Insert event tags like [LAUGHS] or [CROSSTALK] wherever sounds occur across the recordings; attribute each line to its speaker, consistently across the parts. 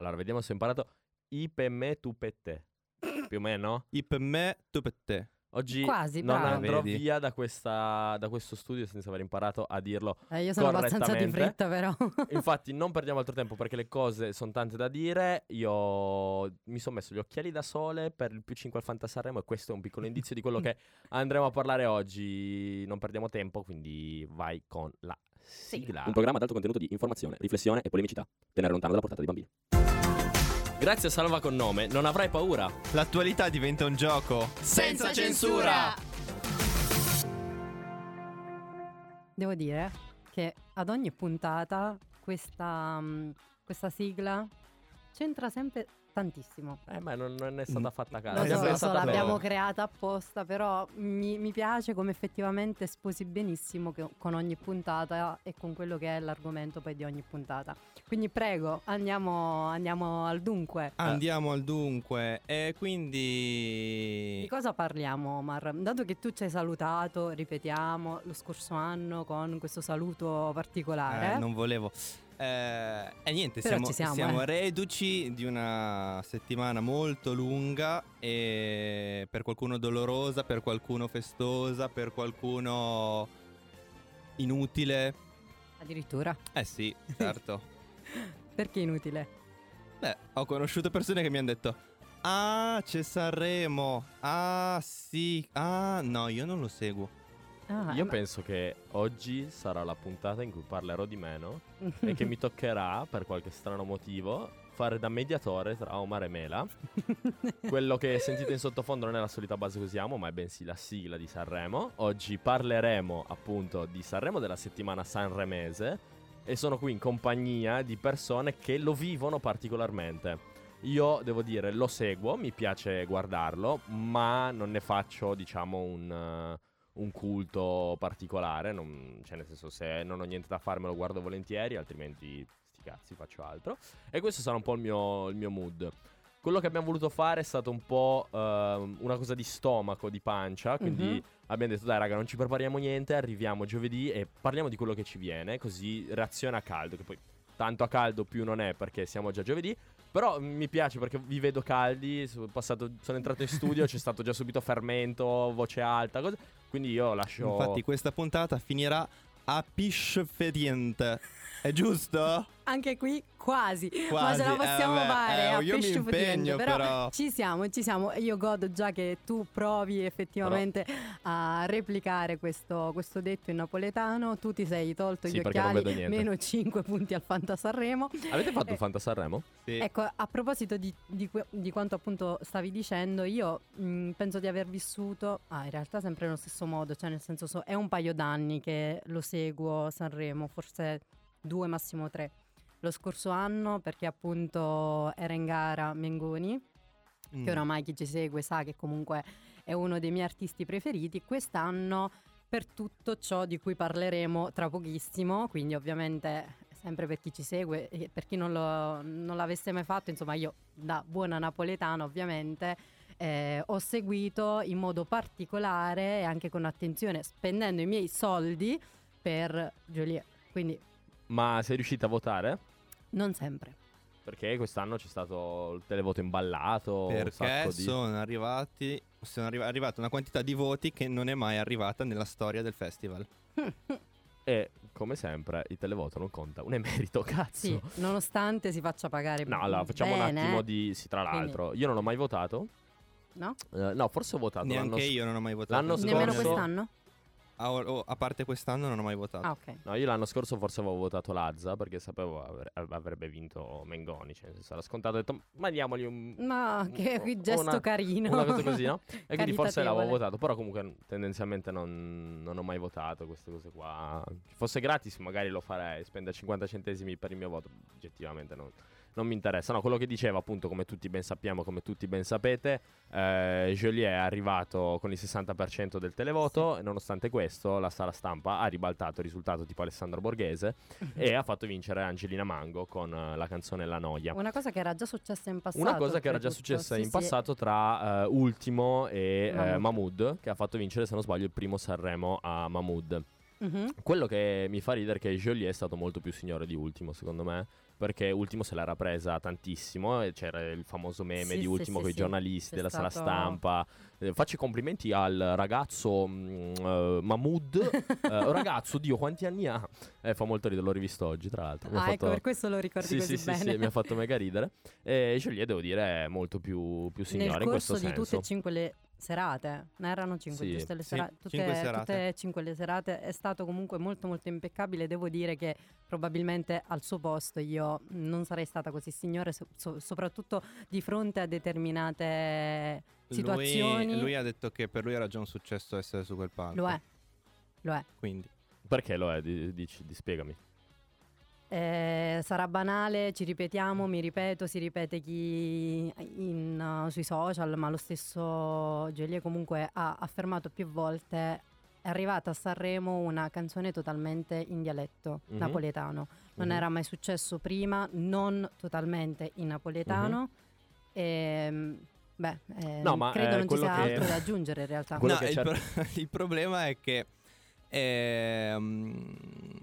Speaker 1: Allora, vediamo se ho imparato. I per me, tu per te. Più o meno.
Speaker 2: I per me, tu per te.
Speaker 1: Oggi
Speaker 3: Quasi,
Speaker 1: non
Speaker 3: bravo.
Speaker 1: andrò
Speaker 2: Vedi?
Speaker 1: via da, questa- da questo studio senza aver imparato a dirlo.
Speaker 3: Eh, io sono abbastanza di fretta, però. [LAUGHS]
Speaker 1: Infatti, non perdiamo altro tempo perché le cose sono tante da dire. Io mi sono messo gli occhiali da sole per il più 5 al Fantasarremo e questo è un piccolo indizio di quello che [LAUGHS] andremo a parlare oggi. Non perdiamo tempo, quindi vai con la sigla.
Speaker 4: Un programma ad alto contenuto di informazione, riflessione e polemicità. Tenere lontano dalla portata dei bambini.
Speaker 1: Grazie a Salva con nome, non avrai paura.
Speaker 2: L'attualità diventa un gioco.
Speaker 3: Senza censura! Devo dire che ad ogni puntata questa, mm, questa sigla c'entra sempre tantissimo.
Speaker 1: Eh, ma non, non è stata fatta a caso.
Speaker 3: Lo so, lo so, l'abbiamo creata apposta, però mi, mi piace come effettivamente sposi benissimo che- con ogni puntata e con quello che è l'argomento poi di ogni puntata. Quindi prego, andiamo, andiamo al dunque.
Speaker 2: Andiamo al dunque. E quindi.
Speaker 3: Di cosa parliamo, Omar? Dato che tu ci hai salutato, ripetiamo, lo scorso anno con questo saluto particolare.
Speaker 2: Eh, non volevo. Eh, e niente, siamo,
Speaker 3: ci siamo, eh.
Speaker 2: reduci di una settimana molto lunga e per qualcuno dolorosa, per qualcuno festosa, per qualcuno inutile.
Speaker 3: Addirittura.
Speaker 2: Eh sì, certo. [LAUGHS]
Speaker 3: Perché inutile?
Speaker 2: Beh, ho conosciuto persone che mi hanno detto Ah, c'è Sanremo. Ah, sì. Ah, no, io non lo seguo.
Speaker 3: Ah,
Speaker 1: Io
Speaker 3: ma-
Speaker 1: penso che oggi sarà la puntata in cui parlerò di meno [LAUGHS] e che mi toccherà, per qualche strano motivo, fare da mediatore tra Omar e Mela. [LAUGHS] Quello che sentite in sottofondo non è la solita base che usiamo, ma è bensì la sigla di Sanremo. Oggi parleremo appunto di Sanremo della settimana sanremese e sono qui in compagnia di persone che lo vivono particolarmente. Io devo dire, lo seguo, mi piace guardarlo, ma non ne faccio, diciamo, un, un culto particolare. non- cioè, nel senso, se non ho niente da fare, me lo guardo volentieri, altrimenti, sti cazzi, faccio altro. E questo sarà un po' il mio, il mio mood. Quello che abbiamo voluto fare è stato un po' ehm, una cosa di stomaco, di pancia. Quindi
Speaker 3: Mhm.
Speaker 1: abbiamo detto, dai, raga, non ci prepariamo niente. Arriviamo giovedì e parliamo di quello che ci viene. Così reazione a caldo. Che poi tanto a caldo più non è perché siamo già giovedì. Però mi piace perché vi vedo caldi. Sono, passato- sono entrato in studio, c'è stato già subito fermento, voce alta. Cose. Quindi io lascio.
Speaker 2: Infatti, questa puntata finirà a piscefediente. È giusto?
Speaker 3: Anche qui quasi, ma
Speaker 2: Quasi,
Speaker 3: ce la
Speaker 2: eh,
Speaker 3: possiamo
Speaker 2: vabbè,
Speaker 3: fare
Speaker 2: eh,
Speaker 3: a
Speaker 2: io mi
Speaker 3: pesce
Speaker 2: impegno,
Speaker 3: però,
Speaker 2: però.
Speaker 3: ci siamo, ci siamo. Io godo già che tu provi effettivamente a replicare questo, questo detto in napoletano. Tu ti sei tolto
Speaker 1: Sì,
Speaker 3: gli occhiali, meno 5 punti al Fanta Sanremo.
Speaker 1: Avete fatto
Speaker 3: Eh,
Speaker 1: il Fanta Sanremo?
Speaker 2: Sì.
Speaker 3: Ecco, a proposito di, di di quanto appunto stavi dicendo, io mh, penso di aver vissuto, ah, in realtà sempre nello stesso modo, cioè nel senso so- è un paio d'anni che lo seguo Sanremo, forse due, massimo tre. Lo scorso anno perché appunto era in gara Mengoni,
Speaker 2: Mm.
Speaker 3: che oramai chi ci segue sa che comunque è uno dei miei artisti preferiti. Quest'anno per tutto ciò di cui parleremo tra pochissimo, quindi ovviamente sempre per chi ci segue e per chi non, lo- non l'avesse mai fatto, insomma io da buona napoletana ovviamente eh, ho seguito in modo particolare e anche con attenzione, spendendo i miei soldi per Joliet, quindi
Speaker 1: Ma sei riuscita a votare?
Speaker 3: non sempre.
Speaker 1: Perché quest'anno c'è stato il televoto imballato. un
Speaker 2: Perché
Speaker 1: sacco di...
Speaker 2: sono arrivati. Sono arri- arrivata una quantità di voti che non è mai arrivata nella storia del festival.
Speaker 1: E come sempre il televoto non conta un emerito, [LAUGHS] cazzo.
Speaker 3: Sì, nonostante si faccia pagare
Speaker 1: No, allora facciamo un
Speaker 3: bene,
Speaker 1: attimo di. Sì, tra
Speaker 3: Quindi-
Speaker 1: l'altro, io non ho mai votato.
Speaker 3: No?
Speaker 1: Eh, no, forse ho votato l'anno
Speaker 2: Neanche
Speaker 1: s-
Speaker 2: io non ho mai votato.
Speaker 1: l'anno
Speaker 3: Nemmeno
Speaker 1: scorso-
Speaker 3: quest'anno?
Speaker 2: A, a parte quest'anno non ho mai votato.
Speaker 3: Ah, ok.
Speaker 1: No, io l'anno scorso forse avevo votato Lazza perché sapevo avre- avrebbe vinto Mengoni. Cioè, era scontato. Ho detto, ma diamogli un.
Speaker 3: Ma che
Speaker 1: un-
Speaker 3: gesto
Speaker 1: una-
Speaker 3: carino.
Speaker 1: Una cosa così, no? [LAUGHS] E quindi forse l'avevo votato. Però comunque tendenzialmente non, non ho mai votato queste cose qua. Se fosse gratis magari lo farei. Spendere 50 centesimi per il mio voto. Oggettivamente non, non mi interessa. No, quello che diceva appunto, come tutti ben sappiamo, come tutti ben sapete, eh, Joliet è arrivato con il 60% del televoto. E nonostante questo, la sala stampa ha ribaltato il risultato tipo Alessandro Borghese [LAUGHS] e ha fatto vincere Angelina Mango con eh, la canzone La Noia.
Speaker 3: Una cosa che era già successa in passato.
Speaker 1: Una cosa che era già successa
Speaker 3: Sì,
Speaker 1: in
Speaker 3: sì.
Speaker 1: passato tra eh, Ultimo e eh,
Speaker 3: Mahmood.
Speaker 1: Mahmood, che ha fatto vincere, se non sbaglio, il primo Sanremo a Mahmood.
Speaker 3: Mhm.
Speaker 1: Quello che mi fa ridere è che Joliet è stato molto più signore di Ultimo, secondo me. Perché Ultimo se l'era presa tantissimo e c'era il famoso meme
Speaker 3: Sì,
Speaker 1: di Ultimo
Speaker 3: sì,
Speaker 1: con i
Speaker 3: sì.
Speaker 1: giornalisti
Speaker 3: C'è
Speaker 1: della sala
Speaker 3: stato-
Speaker 1: stampa. Eh, faccio i complimenti al ragazzo mm, eh, Mahmood. [LAUGHS] Eh, ragazzo, Dio, quanti anni ha? Eh, fa molto ridere, l'ho rivisto oggi, tra l'altro. Mi
Speaker 3: Ah, ecco,
Speaker 1: fatto-
Speaker 3: per questo lo ricordi
Speaker 1: sì,
Speaker 3: così
Speaker 1: sì,
Speaker 3: bene.
Speaker 1: sì, sì, mi ha fatto [LAUGHS] mega ridere. E Joliet, devo dire, è molto più, più signore
Speaker 3: Nel
Speaker 1: in questo
Speaker 3: corso di
Speaker 1: senso.
Speaker 3: tutte e cinque le serate, ne erano cinque,
Speaker 1: Sì.
Speaker 3: giuste le
Speaker 2: Sì,
Speaker 3: serate? Tutte,
Speaker 2: cinque serate.
Speaker 3: tutte e cinque le serate è stato comunque molto molto impeccabile. Devo dire che probabilmente al suo posto io non sarei stata così signore, so- so- soprattutto di fronte a determinate situazioni.
Speaker 2: Lui, lui ha detto che per lui era già un successo essere su quel palco.
Speaker 3: Lo è, lo è.
Speaker 2: Quindi.
Speaker 1: Perché lo è? Di- dici- di- spiegami.
Speaker 3: Eh, sarà banale, ci ripetiamo, mi ripeto, si ripete chi in, uh, sui social, ma lo stesso Gelie comunque ha affermato più volte è arrivata a Sanremo una canzone totalmente in dialetto
Speaker 1: Mhm.
Speaker 3: napoletano. Non
Speaker 1: Mhm.
Speaker 3: era mai successo prima, non totalmente in napoletano. Ehm, beh, eh,
Speaker 1: No, ma,
Speaker 3: credo
Speaker 1: eh,
Speaker 3: non ci sia
Speaker 1: che-
Speaker 3: altro da aggiungere in realtà.
Speaker 2: No, il, pro- [LAUGHS] il problema è che. Ehm,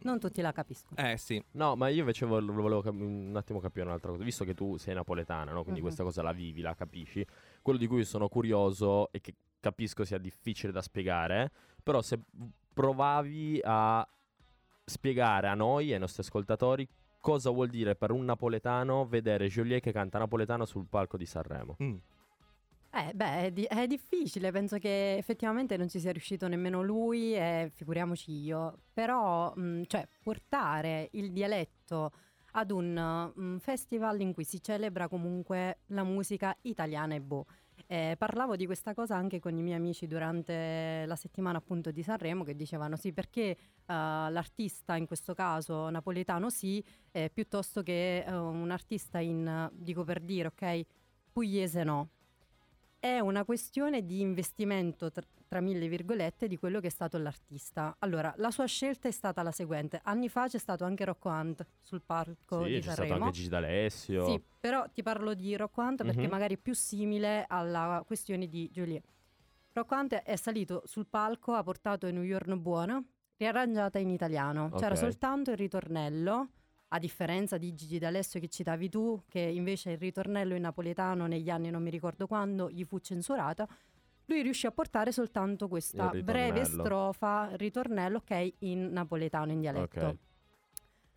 Speaker 3: Non tutti la capiscono.
Speaker 2: Eh sì.
Speaker 1: No, ma io invece vol- volevo cap- un attimo capire un'altra cosa. Visto che tu sei napoletana, no? quindi
Speaker 3: Mhm.
Speaker 1: questa cosa la vivi, la capisci. Quello di cui sono curioso e che capisco sia difficile da spiegare, però se provavi a spiegare a noi e ai nostri ascoltatori cosa vuol dire per un napoletano vedere Joliet che canta napoletano sul palco di Sanremo.
Speaker 2: Mm.
Speaker 3: Eh, beh, è, di- è difficile, penso che effettivamente non ci sia riuscito nemmeno lui e figuriamoci io, però mh, cioè, portare il dialetto ad un mm, festival in cui si celebra comunque la musica italiana e boh. Eh, parlavo di questa cosa anche con i miei amici durante la settimana appunto di Sanremo che dicevano sì perché eh, l'artista in questo caso napoletano sì eh, piuttosto che eh, un artista in, dico per dire ok, pugliese no è una questione di investimento tra, tra mille virgolette di quello che è stato l'artista. Allora, la sua scelta è stata la seguente. Anni fa c'è stato anche Rocco Hunt sul palco
Speaker 1: sì,
Speaker 3: di
Speaker 1: c'è stato
Speaker 3: Sanremo.
Speaker 1: anche Gigi D'Alessio.
Speaker 3: Sì, però ti parlo di Rocco Hunt perché
Speaker 1: Mhm.
Speaker 3: magari è più simile alla questione di Juliet. Rocco Hunt è salito sul palco, ha portato In un giorno buono, riarrangiata in italiano. C'era
Speaker 1: Ok.
Speaker 3: soltanto il ritornello, a differenza di Gigi D'Alessio che citavi tu, che invece il ritornello in napoletano negli anni non mi ricordo quando gli fu censurata. Lui riuscì a portare soltanto questa breve strofa, ritornello, ok, in napoletano, in dialetto.
Speaker 1: Ok.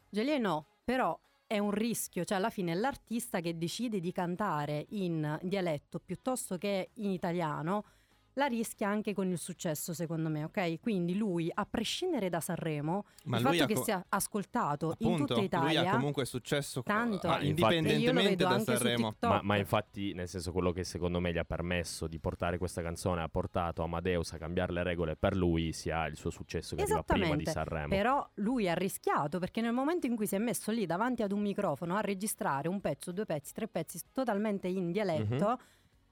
Speaker 3: Gelie no, però è un rischio, cioè alla fine l'artista che decide di cantare in dialetto piuttosto che in italiano, la rischia anche con il successo secondo me, ok? Quindi lui, a prescindere da Sanremo,
Speaker 2: Ma
Speaker 3: il fatto che
Speaker 2: co-
Speaker 3: sia ascoltato in
Speaker 2: appunto,
Speaker 3: tutta Italia...
Speaker 2: lui ha comunque successo
Speaker 3: tanto.
Speaker 2: ah, indipendentemente da Sanremo.
Speaker 1: Ma, ma infatti, nel senso, quello che secondo me gli ha permesso di portare questa canzone ha portato Amadeus a cambiare le regole per lui sia il suo successo che arriva prima di Sanremo.
Speaker 3: Però lui ha rischiato perché nel momento in cui si è messo lì davanti ad un microfono a registrare un pezzo, due pezzi, tre pezzi totalmente in dialetto,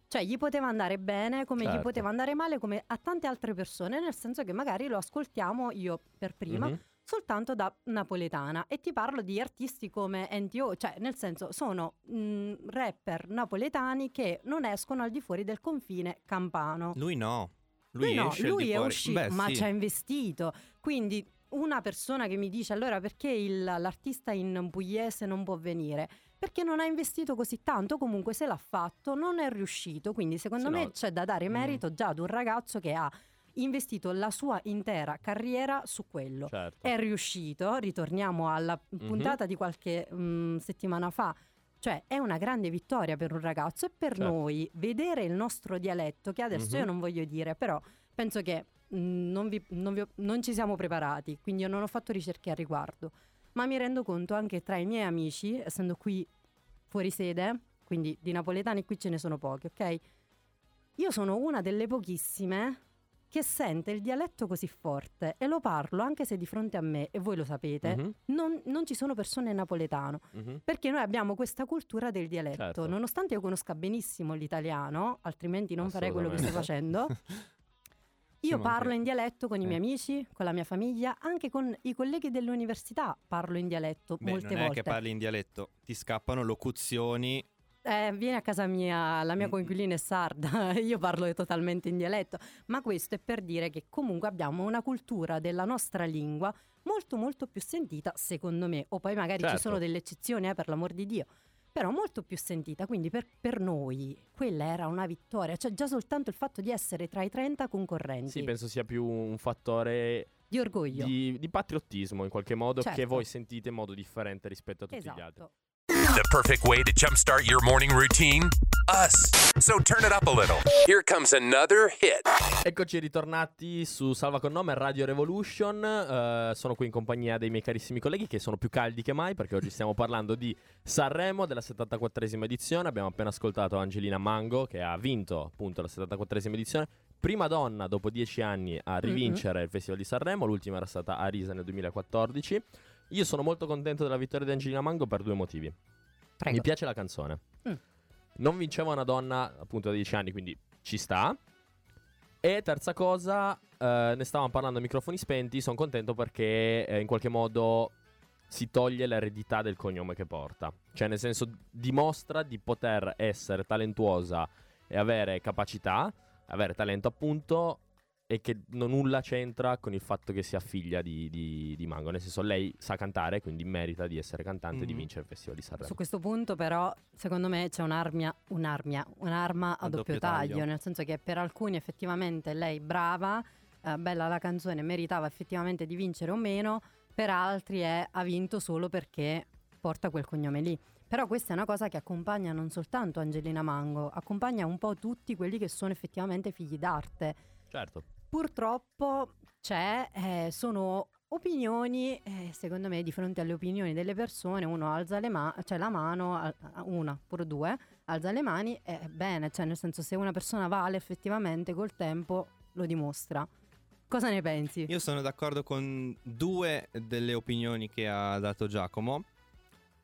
Speaker 3: cioè gli poteva andare bene come gli.
Speaker 1: Certo.
Speaker 3: poteva andare male come a tante altre persone, nel senso che magari lo ascoltiamo io per prima
Speaker 1: Mhm.
Speaker 3: soltanto da napoletana e ti parlo di artisti come NTO, cioè nel senso sono mh, rapper napoletani che non escono al di fuori del confine campano.
Speaker 2: Lui no. Lui,
Speaker 3: Lui no, lui è
Speaker 2: fuori.
Speaker 3: uscito,
Speaker 2: Beh,
Speaker 3: ma
Speaker 2: sì.
Speaker 3: ci ha investito. Quindi una persona che mi dice allora perché il- l'artista in pugliese non può venire? Perché non ha investito così tanto, comunque se l'ha fatto non è riuscito, quindi secondo
Speaker 1: Sì,
Speaker 3: me
Speaker 1: no.
Speaker 3: c'è da dare
Speaker 2: Mm.
Speaker 3: merito già ad un ragazzo che ha investito la sua intera carriera su quello.
Speaker 1: Certo.
Speaker 3: È riuscito, ritorniamo alla
Speaker 1: Mhm.
Speaker 3: puntata di qualche mm, settimana fa, cioè è una grande vittoria per un ragazzo e per
Speaker 1: Certo.
Speaker 3: noi vedere il nostro dialetto, che adesso
Speaker 1: Mhm.
Speaker 3: io non voglio dire, però penso che mm, non, vi- non vi non ci siamo preparati, quindi io non ho fatto ricerche a riguardo, ma mi rendo conto anche tra i miei amici, essendo qui fuori sede, quindi di napoletani qui ce ne sono pochi, ok? Io sono una delle pochissime che sente il dialetto così forte e lo parlo anche se di fronte a me, e voi lo sapete,
Speaker 1: Mhm,
Speaker 3: non, non ci sono persone napoletano,
Speaker 1: mhm.
Speaker 3: perché noi abbiamo questa cultura del dialetto,
Speaker 1: Certo.
Speaker 3: nonostante io conosca benissimo l'italiano, altrimenti non farei quello che sto facendo. [LAUGHS] Io parlo in dialetto con i
Speaker 2: Eh.
Speaker 3: miei amici, con la mia famiglia, anche con i colleghi dell'università parlo in dialetto
Speaker 2: Beh,
Speaker 3: molte
Speaker 2: non è
Speaker 3: volte.
Speaker 2: che parli in dialetto, ti scappano locuzioni
Speaker 3: Eh, vieni a casa mia, la mia
Speaker 2: Mm.
Speaker 3: coinquilina è sarda, [LAUGHS] io parlo totalmente in dialetto, ma questo è per dire che comunque abbiamo una cultura della nostra lingua molto molto più sentita, secondo me, o poi magari
Speaker 1: Certo.
Speaker 3: ci sono delle eccezioni, eh, per l'amor di Dio, però molto più sentita, quindi per, per noi quella era una vittoria, cioè già soltanto il fatto di essere tra i 30 concorrenti,
Speaker 1: Sì, penso sia più un fattore
Speaker 3: di orgoglio.
Speaker 1: di, di patriottismo in qualche modo che
Speaker 3: Certo.
Speaker 1: voi sentite in modo differente rispetto a tutti gli altri.
Speaker 5: The perfect way to jumpstart your morning routine? Us. So turn it up a little. Here comes another hit.
Speaker 1: Eccoci ritornati su Salva con nome Radio Revolution. Eh, sono qui in compagnia dei miei carissimi colleghi che sono più caldi che mai perché oggi stiamo parlando di Sanremo della 74esima edizione. Abbiamo appena ascoltato Angelina Mango che ha vinto appunto la 74esima edizione. Prima donna dopo dieci anni a rivincere il Festival di Sanremo, l'ultima era stata Arisa nel 2014. Io sono molto contento della vittoria di Angelina Mango per due motivi.
Speaker 3: Prego.
Speaker 1: Mi piace la canzone.
Speaker 3: Mm.
Speaker 1: Non vinceva una donna appunto da 10 anni, quindi ci sta. E terza cosa, eh, ne stavamo parlando a microfoni spenti, sono contento perché eh, in qualche modo si toglie l'eredità del cognome che porta. Cioè nel senso dimostra di poter essere talentuosa e avere capacità, avere talento appunto, e che non nulla c'entra con il fatto che sia figlia di, di- di Mango. Nel senso lei sa cantare, quindi merita di essere cantante e di
Speaker 2: Mhm.
Speaker 1: vincere il Festival di Sanremo.
Speaker 3: Su questo punto però secondo me c'è un'armia, un'armia, un'arma a,
Speaker 2: A
Speaker 3: doppio,
Speaker 2: doppio
Speaker 3: taglio,
Speaker 2: taglio.
Speaker 3: nel senso che per alcuni effettivamente lei brava, eh, bella la canzone, meritava effettivamente di vincere o meno, per altri è, ha vinto solo perché porta quel cognome lì. Però questa è una cosa che accompagna non soltanto Angelina Mango, accompagna un po' tutti quelli che sono effettivamente figli d'arte.
Speaker 1: Certo.
Speaker 3: Purtroppo c'è, eh, sono opinioni, eh, secondo me, di fronte alle opinioni delle persone, uno alza le ma- cioè la mano, una, pure due, alza le mani e bene, cioè nel senso se una persona vale effettivamente col tempo lo dimostra. Cosa ne pensi?
Speaker 2: Io sono d'accordo con due delle opinioni che ha dato Giacomo,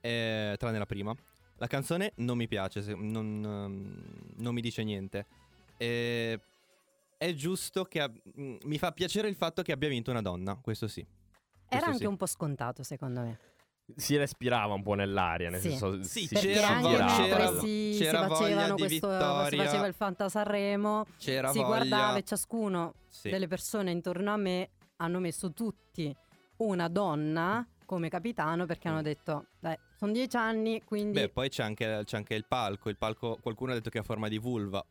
Speaker 2: eh, tranne la prima. La canzone non mi piace, non, ehm, non mi dice niente. Eh, è giusto che ab- mm, mi fa piacere il fatto che abbia vinto una donna, questo sì.
Speaker 3: Era
Speaker 2: questo
Speaker 3: anche
Speaker 2: sì.
Speaker 3: un po' scontato secondo me.
Speaker 1: Si respirava un po' nell'aria, nel
Speaker 3: Sì.
Speaker 1: senso
Speaker 2: Sì,
Speaker 3: Perché
Speaker 2: c'era
Speaker 3: anche
Speaker 2: voglia- c'era-
Speaker 3: si, si
Speaker 2: c'era voglia
Speaker 3: facevano questo, si
Speaker 2: vittoria.
Speaker 3: faceva il Fanta Sanremo,
Speaker 2: C'era
Speaker 3: si
Speaker 2: voglia.
Speaker 3: guardava e ciascuno
Speaker 2: Sì.
Speaker 3: delle persone intorno a me hanno messo tutti una donna come capitano perché hanno detto dai sono dieci anni quindi
Speaker 2: Beh, poi c'è anche, c'è anche il palco. Il palco, qualcuno ha detto che ha forma di vulva.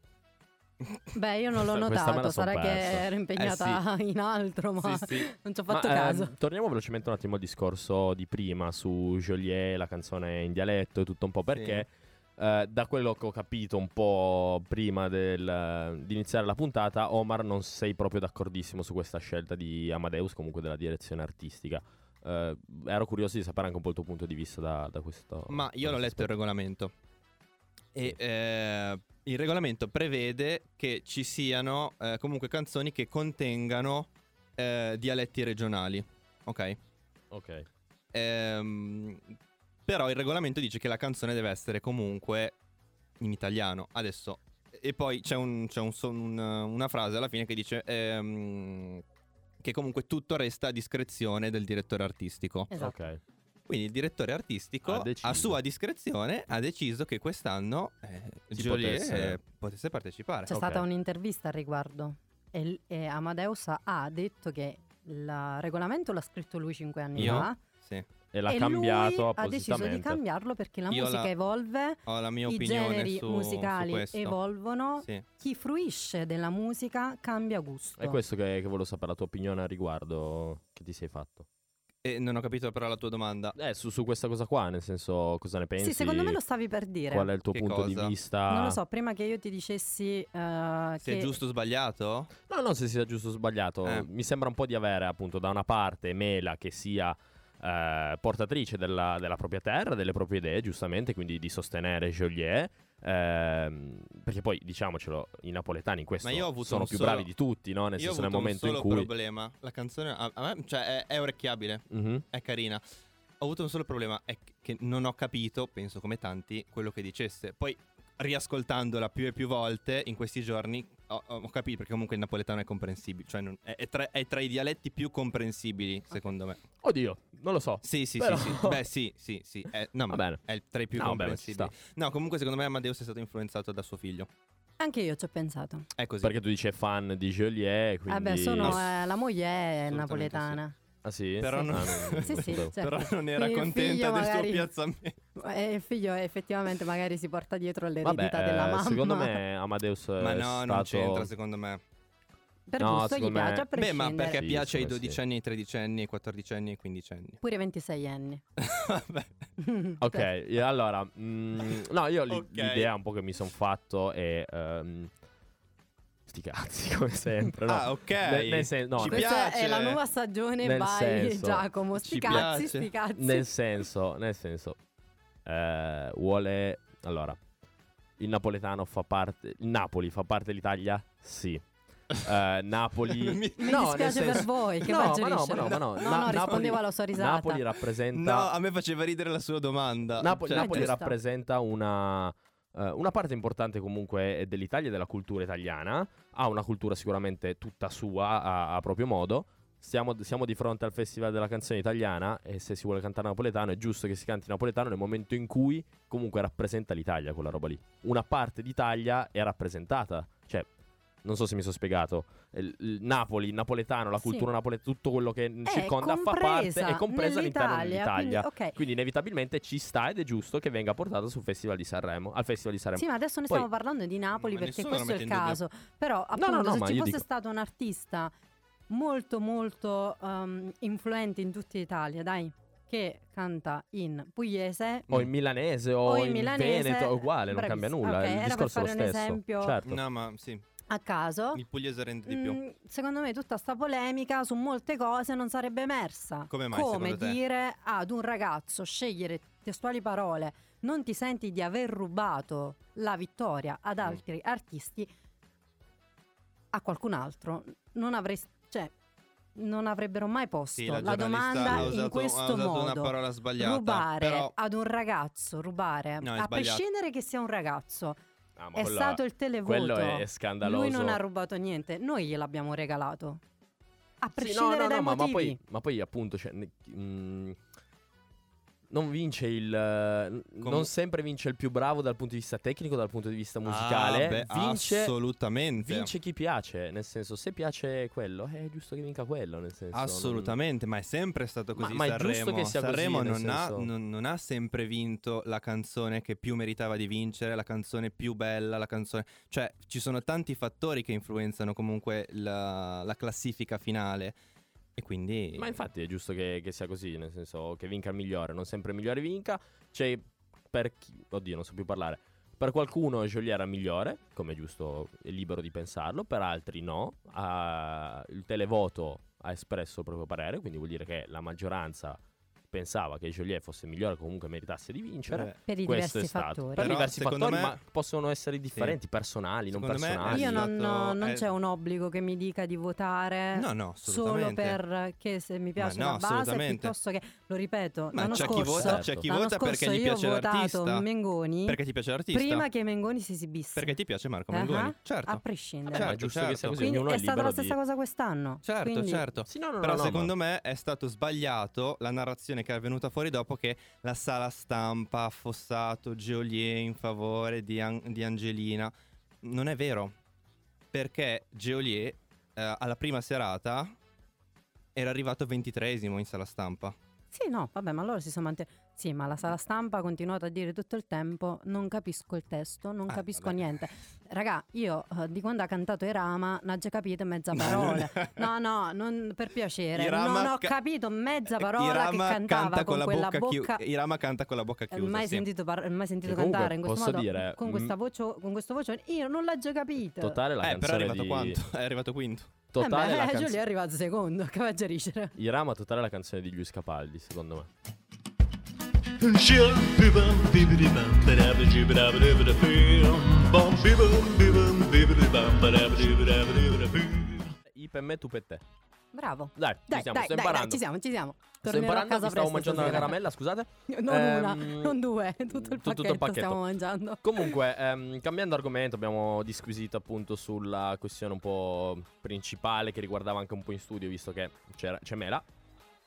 Speaker 3: Beh io non l'ho notato sarà che ero impegnata in altro ma
Speaker 2: Sì, sì. [LAUGHS]
Speaker 3: non ci ho
Speaker 1: Ma,
Speaker 3: fatto
Speaker 1: ehm,
Speaker 3: caso
Speaker 1: torniamo velocemente un attimo al discorso di prima su Joliet, la canzone in dialetto e tutto un po' perché eh, da quello che ho capito un po' prima del- di iniziare la puntata, Omar non sei proprio d'accordissimo su questa scelta di Amadeus, comunque della direzione artistica. Eh, ero curioso di sapere anche un po' il tuo punto di vista da, da questo.
Speaker 2: Ma io l'ho letto il regolamento. E eh, il regolamento prevede che ci siano eh, comunque canzoni che contengano eh, dialetti regionali. Ok?
Speaker 1: Ok.
Speaker 2: Ehm, però il regolamento dice che la canzone deve essere comunque in italiano. Adesso. E poi c'è, un- c'è un un- una frase alla fine che dice ehm, che comunque tutto resta a discrezione del direttore artistico.
Speaker 3: esatto
Speaker 1: Ok.
Speaker 2: Quindi il direttore artistico, a sua discrezione, ha deciso che quest'anno eh, Joliet
Speaker 1: potesse-
Speaker 2: eh, potesse partecipare.
Speaker 3: c'è
Speaker 1: Ok.
Speaker 3: stata un'intervista al riguardo e, e Amadeus ha detto che il regolamento l'ha scritto lui cinque anni
Speaker 2: Io?
Speaker 3: fa
Speaker 2: Sì.
Speaker 1: E l'ha
Speaker 3: e
Speaker 1: cambiato
Speaker 3: lui ha deciso di cambiarlo perché la
Speaker 2: Io
Speaker 3: musica
Speaker 2: la-
Speaker 3: evolve
Speaker 2: Ho la mia
Speaker 3: i generi
Speaker 2: su,
Speaker 3: musicali
Speaker 2: su
Speaker 3: evolvono,
Speaker 2: Sì.
Speaker 3: chi fruisce della musica cambia gusto.
Speaker 1: È questo che, che volevo sapere, la tua opinione al riguardo che ti sei fatto.
Speaker 2: E non ho capito però la tua domanda.
Speaker 1: Eh, su, su questa cosa qua, nel senso, cosa ne pensi?
Speaker 3: Sì, secondo me lo stavi per dire.
Speaker 1: Qual è il tuo
Speaker 2: Che
Speaker 1: punto
Speaker 2: cosa?
Speaker 1: di vista?
Speaker 3: Non lo so, prima che io ti dicessi eh,
Speaker 2: Se
Speaker 3: che
Speaker 2: è giusto o sbagliato?
Speaker 1: No, non se sia giusto o sbagliato.
Speaker 2: Eh.
Speaker 1: Mi sembra un po' di avere, appunto, da una parte Mela che sia eh, portatrice della, della propria terra, delle proprie idee, giustamente, quindi di sostenere Joliet. Ehm, perché poi, diciamocelo, i napoletani in questo
Speaker 2: io ho
Speaker 1: sono
Speaker 2: un
Speaker 1: più
Speaker 2: solo-
Speaker 1: bravi di tutti, no? Nel
Speaker 2: Io ho
Speaker 1: senso, nel momento
Speaker 2: un
Speaker 1: in
Speaker 2: solo
Speaker 1: cui.
Speaker 2: problema. La canzone a, a me, cioè, è, è orecchiabile,
Speaker 1: Mhm.
Speaker 2: è carina. Ho avuto un solo problema, è che non ho capito, penso come tanti, quello che dicesse. Poi, riascoltandola più e più volte in questi giorni, ho, ho capito perché comunque il napoletano è comprensibile. Cioè, non- è, è tra, è tra i dialetti più comprensibili, secondo me.
Speaker 1: Oddio, Non lo so.
Speaker 2: Sì, sì,
Speaker 1: Però-
Speaker 2: sì, sì. [LAUGHS] Beh, sì, sì, sì. Eh, no, ma
Speaker 1: Va bene.
Speaker 2: è tra i più
Speaker 1: No, vabbè,
Speaker 2: comprensibili. No, comunque secondo me Amadeus è stato influenzato da suo figlio.
Speaker 3: Anche io ci ho pensato.
Speaker 2: È così.
Speaker 1: Perché tu dici è fan di Joliet, quindi...
Speaker 3: Vabbè, sono,
Speaker 2: No,
Speaker 3: eh, la moglie è napoletana.
Speaker 1: Ah sì?
Speaker 2: Però
Speaker 1: Ah,
Speaker 2: non-
Speaker 3: Sì,
Speaker 1: non
Speaker 3: sì,
Speaker 1: sapevo.
Speaker 3: certo.
Speaker 2: Però non era
Speaker 3: Il
Speaker 2: contenta
Speaker 3: figlio
Speaker 2: del
Speaker 3: magari-
Speaker 2: suo piazzamento. [LAUGHS]
Speaker 3: E il figlio effettivamente magari si porta dietro
Speaker 1: Vabbè,
Speaker 3: l'eredità della
Speaker 1: eh,
Speaker 3: mamma.
Speaker 1: secondo me Amadeus
Speaker 2: Ma
Speaker 1: è
Speaker 2: no,
Speaker 1: stato...
Speaker 2: non c'entra secondo me.
Speaker 3: Per
Speaker 1: no,
Speaker 3: gusto gli
Speaker 1: me-
Speaker 3: piace a
Speaker 2: Beh,
Speaker 3: prescindere.
Speaker 2: ma perché
Speaker 1: Sì,
Speaker 2: piace ai
Speaker 1: secondo me sì.
Speaker 2: 12 anni, ai 13 anni, ai 14 anni, ai 15 anni.
Speaker 3: Pure 26 anni. [LAUGHS]
Speaker 2: Vabbè. [LAUGHS]
Speaker 1: Ok, allora, mm, no, io li-
Speaker 2: Ok.
Speaker 1: l'idea un po' che mi sono fatto è... ehm, sti cazzi, [LAUGHS] come sempre, no?
Speaker 2: Ah, ok.
Speaker 1: Nel- nel sen- no,
Speaker 2: Ci
Speaker 1: nel-
Speaker 3: Questa
Speaker 2: piace.
Speaker 3: è la nuova stagione
Speaker 1: Nel
Speaker 3: by
Speaker 1: senso,
Speaker 3: Giacomo. Sti cazzi, sti cazzi.
Speaker 1: Nel senso, nel senso, eh, vuole... Allora, il napoletano fa parte... Il Napoli fa parte dell'Italia? Sì. Eh, Napoli... [LAUGHS]
Speaker 2: Mi-
Speaker 3: Mi
Speaker 1: No,
Speaker 3: dispiace per
Speaker 1: senso-
Speaker 3: voi che
Speaker 1: No, ma no, ma no, ma no.
Speaker 3: No,
Speaker 1: Na-
Speaker 3: no,
Speaker 1: Napoli-
Speaker 3: rispondevo alla sua risata.
Speaker 1: Napoli rappresenta...
Speaker 2: No, a me faceva ridere la sua domanda.
Speaker 1: Napoli,
Speaker 2: Cioè,
Speaker 1: Napoli rappresenta una, eh, una parte importante comunque dell'Italia e della cultura italiana. Ha una cultura sicuramente tutta sua a, a proprio modo. Stiamo, siamo di fronte al Festival della canzone italiana e se si vuole cantare napoletano è giusto che si canti napoletano nel momento in cui comunque rappresenta l'Italia quella roba lì. Una parte d'Italia è rappresentata. Cioè, non so se mi sono spiegato. Il, il Napoli, il napoletano, la
Speaker 3: Sì.
Speaker 1: cultura napoletana, tutto quello che
Speaker 3: È
Speaker 1: circonda fa parte,
Speaker 3: compresa
Speaker 1: è compresa all'interno dell'Italia.
Speaker 3: quindi, ok.
Speaker 1: Quindi inevitabilmente ci sta ed è giusto che venga portato sul Festival di Sanremo, al Festival di Sanremo.
Speaker 3: Sì, ma adesso ne
Speaker 1: Poi-
Speaker 3: stiamo parlando di Napoli perché questo è il caso. Però,
Speaker 1: no,
Speaker 3: appunto,
Speaker 1: no,
Speaker 3: se ci fosse
Speaker 1: dico-
Speaker 3: stato un artista molto, molto um, influente in tutta Italia, dai, che canta in pugliese.
Speaker 1: o in milanese o,
Speaker 3: O in
Speaker 1: in,
Speaker 3: milanese,
Speaker 1: Veneto, è uguale, non cambia nulla,
Speaker 3: Ok,
Speaker 1: il discorso è lo stesso.
Speaker 3: esempio.
Speaker 1: Certo.
Speaker 2: No, ma sì.
Speaker 3: A caso,
Speaker 2: Il pugliese rende di più.
Speaker 3: Mm, secondo me tutta sta polemica su molte cose non sarebbe emersa.
Speaker 2: Come mai,
Speaker 3: Come dire ad un ragazzo scegliere testuali parole, non ti senti di aver rubato la vittoria ad
Speaker 2: Mm.
Speaker 3: altri artisti a qualcun altro, non avresti cioè non avrebbero mai posto
Speaker 2: Sì,
Speaker 3: la,
Speaker 2: la,
Speaker 3: domanda
Speaker 2: usato,
Speaker 3: in questo modo.
Speaker 2: una parola sbagliata.
Speaker 3: Rubare
Speaker 2: Però
Speaker 3: ad un ragazzo, rubare,
Speaker 2: No,
Speaker 3: a prescindere che sia un ragazzo,
Speaker 1: Ah,
Speaker 3: è
Speaker 1: quello-
Speaker 3: stato il televoto.
Speaker 1: quello è scandaloso.
Speaker 3: Lui non ha rubato niente, noi gliel'abbiamo regalato. A
Speaker 1: Sì,
Speaker 3: prescindere
Speaker 1: no, no,
Speaker 3: dai
Speaker 1: no, ma, ma poi, ma poi appunto cioè, ne- mm, non vince il eh, non sempre vince il più bravo dal punto di vista tecnico, dal punto di vista musicale,
Speaker 2: Ah, beh,
Speaker 1: vince
Speaker 2: assolutamente.
Speaker 1: vince chi piace, nel senso se piace quello, è giusto che vinca quello, nel senso non-
Speaker 2: Assolutamente, ma è sempre stato
Speaker 1: Ma-
Speaker 2: così.
Speaker 1: ma è
Speaker 2: Sanremo,
Speaker 1: giusto che sia così,
Speaker 2: Sanremo non, ha,
Speaker 1: senso-
Speaker 2: non- non ha sempre vinto la canzone che più meritava di vincere, la canzone più bella, la canzone. Cioè, ci sono tanti fattori che influenzano comunque la, la classifica finale. E quindi.
Speaker 1: Ma infatti è giusto che, che sia così, nel senso che vinca il migliore, non sempre il migliore vinca. C'è per chi... Oddio, non so più parlare. Per qualcuno Joliet era migliore, come è giusto, è libero di pensarlo, per altri no. Ah, il televoto ha espresso il proprio parere, quindi vuol dire che la maggioranza pensava che Joliet fosse migliore, comunque meritasse di vincere.
Speaker 2: Beh,
Speaker 3: per i
Speaker 1: Questo
Speaker 3: diversi
Speaker 1: è stato.
Speaker 3: fattori.
Speaker 1: Per
Speaker 2: Però,
Speaker 1: diversi fattori,
Speaker 2: me-
Speaker 1: ma possono essere differenti, personali, non
Speaker 2: Secondo è
Speaker 1: personali.
Speaker 3: Io
Speaker 2: stato-
Speaker 3: non, no, non
Speaker 2: è-
Speaker 3: c'è un obbligo che mi dica di votare
Speaker 2: No, no,
Speaker 3: solo
Speaker 2: assolutamente.
Speaker 3: per che se mi piace
Speaker 2: no,
Speaker 3: una base piuttosto che lo ripeto
Speaker 2: Ma
Speaker 3: l'anno
Speaker 2: c'è chi
Speaker 3: scorso
Speaker 2: vota, c'è chi vota perché gli
Speaker 3: io
Speaker 2: piace
Speaker 3: ho votato
Speaker 2: l'artista.
Speaker 3: Mengoni
Speaker 2: Perché ti piace l'artista?
Speaker 3: prima che Mengoni si esibisse
Speaker 2: Perché ti piace Marco Mengoni? Certo.
Speaker 3: a prescindere
Speaker 1: ma è
Speaker 2: certo,
Speaker 1: giusto che sia
Speaker 2: certo.
Speaker 1: così,
Speaker 3: quindi
Speaker 1: ognuno
Speaker 3: è stata la stessa cosa quest'anno
Speaker 2: Certo, certo.
Speaker 1: Sì,
Speaker 2: Però secondo
Speaker 1: ma-
Speaker 2: me è stato sbagliato la narrazione che è venuta fuori dopo che la sala stampa ha affossato Geolier in favore di, An- di Angelina. Non è vero. Perché Geolier eh, alla prima serata era arrivato 23esimo in sala stampa.
Speaker 3: Sì, no, vabbè, ma loro si sono mantenuti. Sì, ma la sala stampa ha continuato a dire tutto il tempo: non capisco il testo, non
Speaker 2: Ah,
Speaker 3: capisco
Speaker 2: vabbè.
Speaker 3: niente. Raga, io eh, di quando ha cantato Irama non ho già capito mezza [LAUGHS]
Speaker 2: non-
Speaker 3: No, no, non- per piacere.
Speaker 2: Irama
Speaker 3: non ho
Speaker 2: ca-
Speaker 3: capito mezza
Speaker 2: Eh,
Speaker 3: parola
Speaker 2: Irama
Speaker 3: che cantava
Speaker 2: canta
Speaker 3: con,
Speaker 2: la
Speaker 3: quella
Speaker 2: bocca,
Speaker 3: bocca.
Speaker 2: chiusa. Irama canta con la bocca
Speaker 3: Eh,
Speaker 2: chiusa.
Speaker 3: mai
Speaker 2: sì.
Speaker 3: sentito, par- mai sentito
Speaker 1: comunque
Speaker 3: cantare in questo
Speaker 1: posso
Speaker 3: modo
Speaker 1: dire,
Speaker 3: con,
Speaker 1: mm,
Speaker 3: questa voce, con questo voce io non l'ho già capito
Speaker 1: Totale la
Speaker 2: Eh, però è arrivato
Speaker 1: di...
Speaker 2: quanto? [LAUGHS] È arrivato quinto.
Speaker 1: Totale
Speaker 3: eh
Speaker 1: la
Speaker 3: beh,
Speaker 1: canzone...
Speaker 3: Giulio è arrivato secondo [LAUGHS] che va a gericere
Speaker 1: Irama totale la canzone di Luis Capaldi, secondo me. I per me, tu per te.
Speaker 3: bravo
Speaker 1: Dai,
Speaker 3: dai
Speaker 1: ci siamo,
Speaker 3: dai
Speaker 1: sto
Speaker 3: dai,
Speaker 1: imparando.
Speaker 3: dai ci siamo ci siamo
Speaker 1: Sto
Speaker 3: Tornerò a
Speaker 1: imparando,
Speaker 3: casa
Speaker 1: mi stavo
Speaker 3: presto
Speaker 1: mangiando una
Speaker 3: stasera.
Speaker 1: caramella, scusate. [LAUGHS]
Speaker 3: non una
Speaker 1: Ehm,
Speaker 3: non due tutto il
Speaker 1: tutto il
Speaker 3: pacchetto,
Speaker 1: pacchetto.
Speaker 3: stiamo mangiando
Speaker 1: Comunque, ehm, cambiando argomento, abbiamo disquisito appunto sulla questione un po' principale che riguardava anche un po' in studio, visto che c'era, c'è Mela.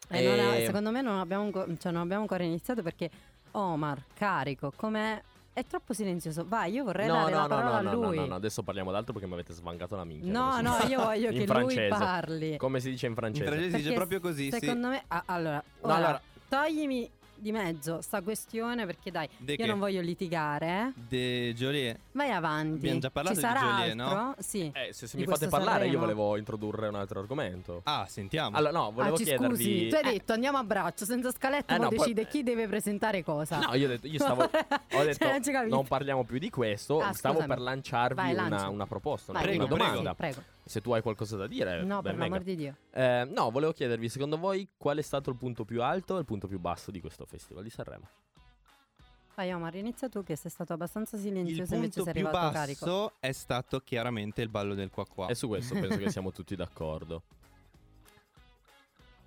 Speaker 3: Eh, non ha-
Speaker 2: E-
Speaker 3: secondo me non abbiamo, cioè, non abbiamo ancora iniziato perché Omar, carico, com'è? È troppo silenzioso. Vai, io vorrei
Speaker 1: No,
Speaker 3: dare
Speaker 1: no,
Speaker 3: la
Speaker 1: no,
Speaker 3: parola
Speaker 1: no,
Speaker 3: a
Speaker 1: no, no,
Speaker 3: lui.
Speaker 1: no, no, adesso parliamo d'altro perché mi avete svangato la minchia.
Speaker 3: No, no, io voglio [LAUGHS] che
Speaker 1: francese.
Speaker 3: lui parli.
Speaker 1: Come si dice in
Speaker 2: In
Speaker 1: francese?
Speaker 2: francese si dice proprio così, sì.
Speaker 3: Secondo me, ah, allora,
Speaker 1: No,
Speaker 3: ora,
Speaker 1: allora-
Speaker 3: toglimi di mezzo sta questione perché dai,
Speaker 2: De
Speaker 3: io
Speaker 2: che?
Speaker 3: non voglio litigare. eh.
Speaker 2: De Joliet.
Speaker 3: Vai avanti.
Speaker 2: Abbiamo già parlato
Speaker 3: Ci
Speaker 2: di
Speaker 3: sarà
Speaker 2: Joliet, no?
Speaker 3: altro? Sì.
Speaker 1: Eh, se, se mi fate parlare io
Speaker 3: Sanremo.
Speaker 1: volevo introdurre un altro argomento.
Speaker 2: Ah, sentiamo.
Speaker 1: Allora, no, volevo
Speaker 3: ah,
Speaker 1: chiedervi...
Speaker 3: scusi, tu hai
Speaker 1: Eh,
Speaker 3: detto andiamo a braccio, senza scaletta,
Speaker 1: Eh,
Speaker 3: poi
Speaker 1: no, poi-
Speaker 3: decide chi deve presentare cosa.
Speaker 1: No, io ho detto, io stavo, [LAUGHS] ho
Speaker 3: Cioè,
Speaker 1: detto
Speaker 3: non ci capisco.
Speaker 1: non parliamo più di questo,
Speaker 3: Ah,
Speaker 1: stavo
Speaker 3: scusami.
Speaker 1: per lanciarvi
Speaker 3: Vai,
Speaker 1: una, una proposta, una,
Speaker 3: Vai,
Speaker 1: una
Speaker 2: prego,
Speaker 1: domanda.
Speaker 3: sì, prego.
Speaker 1: Se tu hai qualcosa da dire,
Speaker 3: No, per l'amor di Dio.
Speaker 1: Eh, no, volevo chiedervi, secondo voi qual è stato il punto più alto e il punto più basso di questo festival di Sanremo?
Speaker 3: Vai Omar, inizia tu che sei stato abbastanza
Speaker 2: il
Speaker 3: silenzioso invece
Speaker 2: punto
Speaker 3: sei
Speaker 2: più
Speaker 3: arrivato carico.
Speaker 2: basso è stato chiaramente il ballo del qua qua.
Speaker 1: E su questo penso che siamo tutti d'accordo.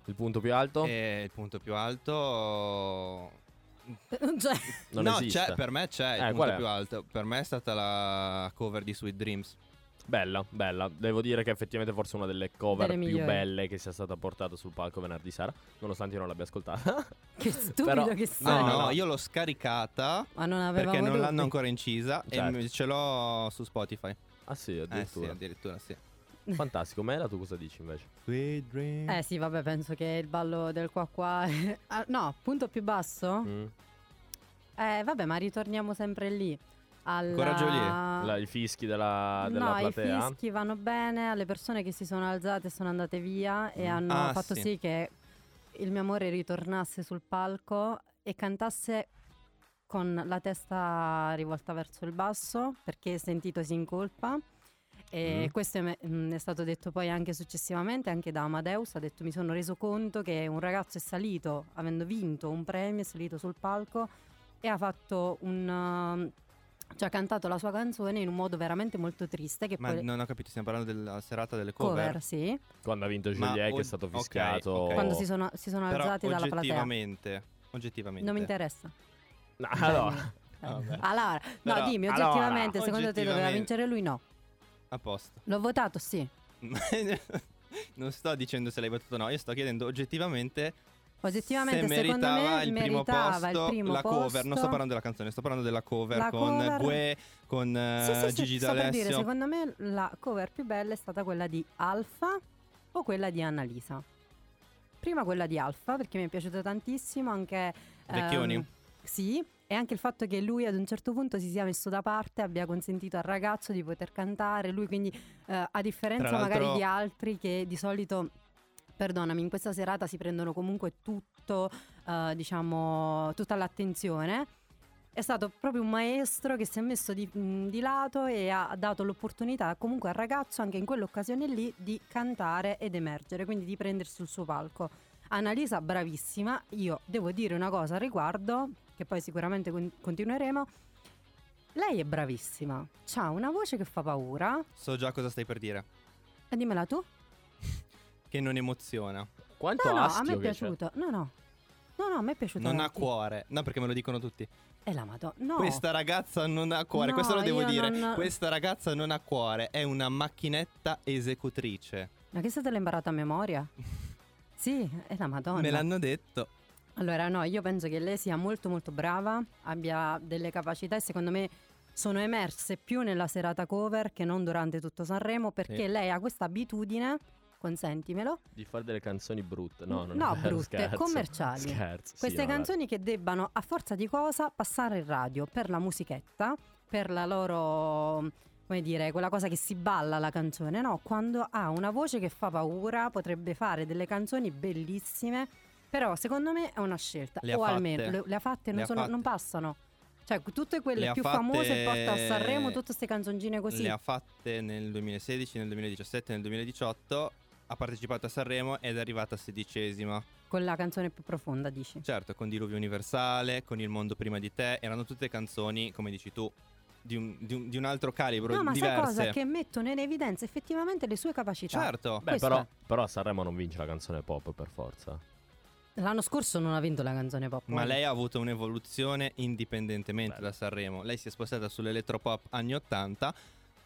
Speaker 1: Il punto più alto?
Speaker 2: E il punto più alto... [LAUGHS]
Speaker 3: Cioè,
Speaker 1: non
Speaker 2: no,
Speaker 1: esiste.
Speaker 2: c'è, per me c'è il
Speaker 1: Eh,
Speaker 2: punto
Speaker 1: qual è?
Speaker 2: più alto. Per me è stata la cover di Sweet Dreams.
Speaker 1: Bella, bella. Devo dire che effettivamente forse una delle cover
Speaker 3: Delle
Speaker 1: più
Speaker 3: migliori.
Speaker 1: belle che sia stata portata sul palco venerdì sera, nonostante io non l'abbia ascoltata. [LAUGHS]
Speaker 3: che stupido
Speaker 1: Però-
Speaker 3: che sei.
Speaker 1: No,
Speaker 2: no,
Speaker 1: no.
Speaker 2: io l'ho scaricata
Speaker 3: Ma non avevamo
Speaker 2: perché non
Speaker 3: dubbi.
Speaker 2: l'hanno ancora incisa
Speaker 1: Certo.
Speaker 2: e ce l'ho su Spotify.
Speaker 1: ah sì,
Speaker 2: Eh sì,
Speaker 1: addirittura.
Speaker 2: addirittura sì. [LAUGHS]
Speaker 1: Fantastico. Mela, tu cosa dici invece?
Speaker 3: Eh sì, vabbè, penso che il ballo del qua qua... [LAUGHS] Ah, no, punto più basso?
Speaker 1: Mm.
Speaker 3: Eh, vabbè, ma ritorniamo sempre lì. Alla...
Speaker 2: Coraggio lì.
Speaker 1: La- I fischi della, della
Speaker 3: no,
Speaker 1: platea?
Speaker 3: i fischi vanno bene alle persone che si sono alzate e sono andate via e
Speaker 1: Mm.
Speaker 3: hanno
Speaker 2: Ah,
Speaker 3: fatto
Speaker 2: sì.
Speaker 3: sì. che il mio amore ritornasse sul palco e cantasse con la testa rivolta verso il basso perché sentitosi in colpa. E
Speaker 1: Mm.
Speaker 3: questo è, mm, è stato detto poi anche successivamente, anche da Amadeus, ha detto mi sono reso conto che un ragazzo è salito, avendo vinto un premio, è salito sul palco e ha fatto un... cioè ha cantato la sua canzone in un modo veramente molto triste che
Speaker 2: Ma
Speaker 3: poi...
Speaker 2: non ho capito, stiamo parlando della serata delle cover.
Speaker 3: Cover, sì,
Speaker 1: Quando ha vinto
Speaker 2: Ma
Speaker 1: Juliet, che è stato fischiato.
Speaker 2: ok.
Speaker 3: quando si sono, si sono
Speaker 2: Però
Speaker 3: alzati dalla platea.
Speaker 2: oggettivamente, oggettivamente.
Speaker 3: Non mi interessa.
Speaker 1: No, allora,
Speaker 3: Eh.
Speaker 2: Vabbè. [LAUGHS]
Speaker 3: Allora, no,
Speaker 2: Però-
Speaker 3: dimmi,
Speaker 1: allora,
Speaker 3: oggettivamente, secondo te doveva
Speaker 2: oggettivamente-
Speaker 3: vincere lui? No.
Speaker 2: A posto.
Speaker 3: L'ho votato, sì. [LAUGHS]
Speaker 2: non sto dicendo se l'hai battuto o no, io sto chiedendo oggettivamente
Speaker 3: Oggettivamente,
Speaker 2: se
Speaker 3: secondo
Speaker 2: meritava
Speaker 3: me
Speaker 2: il primo
Speaker 3: meritava
Speaker 2: posto,
Speaker 3: il primo
Speaker 2: la
Speaker 3: posto.
Speaker 2: cover, non sto parlando della canzone, sto parlando della cover
Speaker 3: La
Speaker 2: con
Speaker 3: cover-
Speaker 2: Gue, con eh,
Speaker 3: Sì, sì, sì,
Speaker 2: Gigi
Speaker 3: sto per dire,
Speaker 2: D'Alessio.
Speaker 3: secondo me la cover più bella è stata quella di Alfa o quella di Annalisa. Prima quella di Alfa perché mi è piaciuta tantissimo anche...
Speaker 2: Vecchioni.
Speaker 3: ehm, sì, e anche il fatto che lui ad un certo punto si sia messo da parte, abbia consentito al ragazzo di poter cantare, lui quindi eh, a differenza magari di altri che di solito... Perdonami, in questa serata si prendono comunque tutto, eh, diciamo, tutta l'attenzione. È stato proprio un maestro che si è messo di, mh, di lato e ha dato l'opportunità comunque al ragazzo, anche in quell'occasione lì, di cantare ed emergere, quindi di prendersi il suo palco. Annalisa, bravissima. Io devo dire una cosa al riguardo, che poi sicuramente con- continueremo. Lei è bravissima, ha una voce che fa paura.
Speaker 2: So già cosa stai per dire.
Speaker 3: Dimmela tu. [LAUGHS]
Speaker 2: Che non emoziona.
Speaker 1: quanto
Speaker 3: No, no, a me è piaciuto. No, no. No, no, a me è piaciuto.
Speaker 2: Non ha cuore. No, perché me lo dicono tutti.
Speaker 3: E la Madonna. No.
Speaker 2: Questa ragazza non ha cuore.
Speaker 3: No,
Speaker 2: Questo lo devo dire.
Speaker 3: non-
Speaker 2: Questa ragazza non ha cuore. È una macchinetta esecutrice.
Speaker 3: Ma che te l'hai imparata a memoria? [LAUGHS] sì, è la Madonna.
Speaker 2: Me l'hanno detto.
Speaker 3: Allora, no, io penso che lei sia molto molto brava, abbia delle capacità e secondo me sono emerse più nella serata cover che non durante tutto Sanremo perché
Speaker 2: Sì.
Speaker 3: lei ha questa abitudine, consentimelo,
Speaker 1: Di fare delle canzoni brutte. No, non
Speaker 3: No,
Speaker 1: è vero, [LAUGHS]
Speaker 3: brutte,
Speaker 1: scherzo.
Speaker 3: commerciali.
Speaker 1: Scherzo. sì,
Speaker 3: queste
Speaker 1: dai.
Speaker 3: canzoni che debbano a forza di cosa passare in radio per la musichetta, per la loro come dire, quella cosa che si balla la canzone, no? Quando ha una voce che fa paura, potrebbe fare delle canzoni bellissime, però secondo me è una scelta,
Speaker 2: Le ha
Speaker 3: o almeno
Speaker 2: fatte.
Speaker 3: le, le ha fatte, non,
Speaker 2: ha
Speaker 3: sono-
Speaker 2: fatte.
Speaker 3: non passano. Cioè, tutte
Speaker 2: Le
Speaker 3: quelle più
Speaker 2: fatte-
Speaker 3: famose porta a Sanremo, tutte queste canzoncine così.
Speaker 2: Le ha fatte nel 2016, nel 2017, nel 2018. Ha partecipato a Sanremo ed è arrivata sedicesima.
Speaker 3: Con la canzone più profonda, dici.
Speaker 2: Certo, con Diluvio Universale, con Il mondo prima di te. Erano tutte canzoni, come dici tu, di un, di un- di un altro calibro,
Speaker 3: No, ma sai
Speaker 2: diverse.
Speaker 3: cosa? Che mettono in evidenza effettivamente le sue capacità.
Speaker 2: Certo.
Speaker 1: Beh, però, però a Sanremo non vince la canzone pop per forza.
Speaker 3: L'anno scorso non ha vinto la canzone pop.
Speaker 2: Ma lei ha avuto un'evoluzione indipendentemente
Speaker 1: Bello.
Speaker 2: da Sanremo. Lei si è spostata sull'elettropop anni 80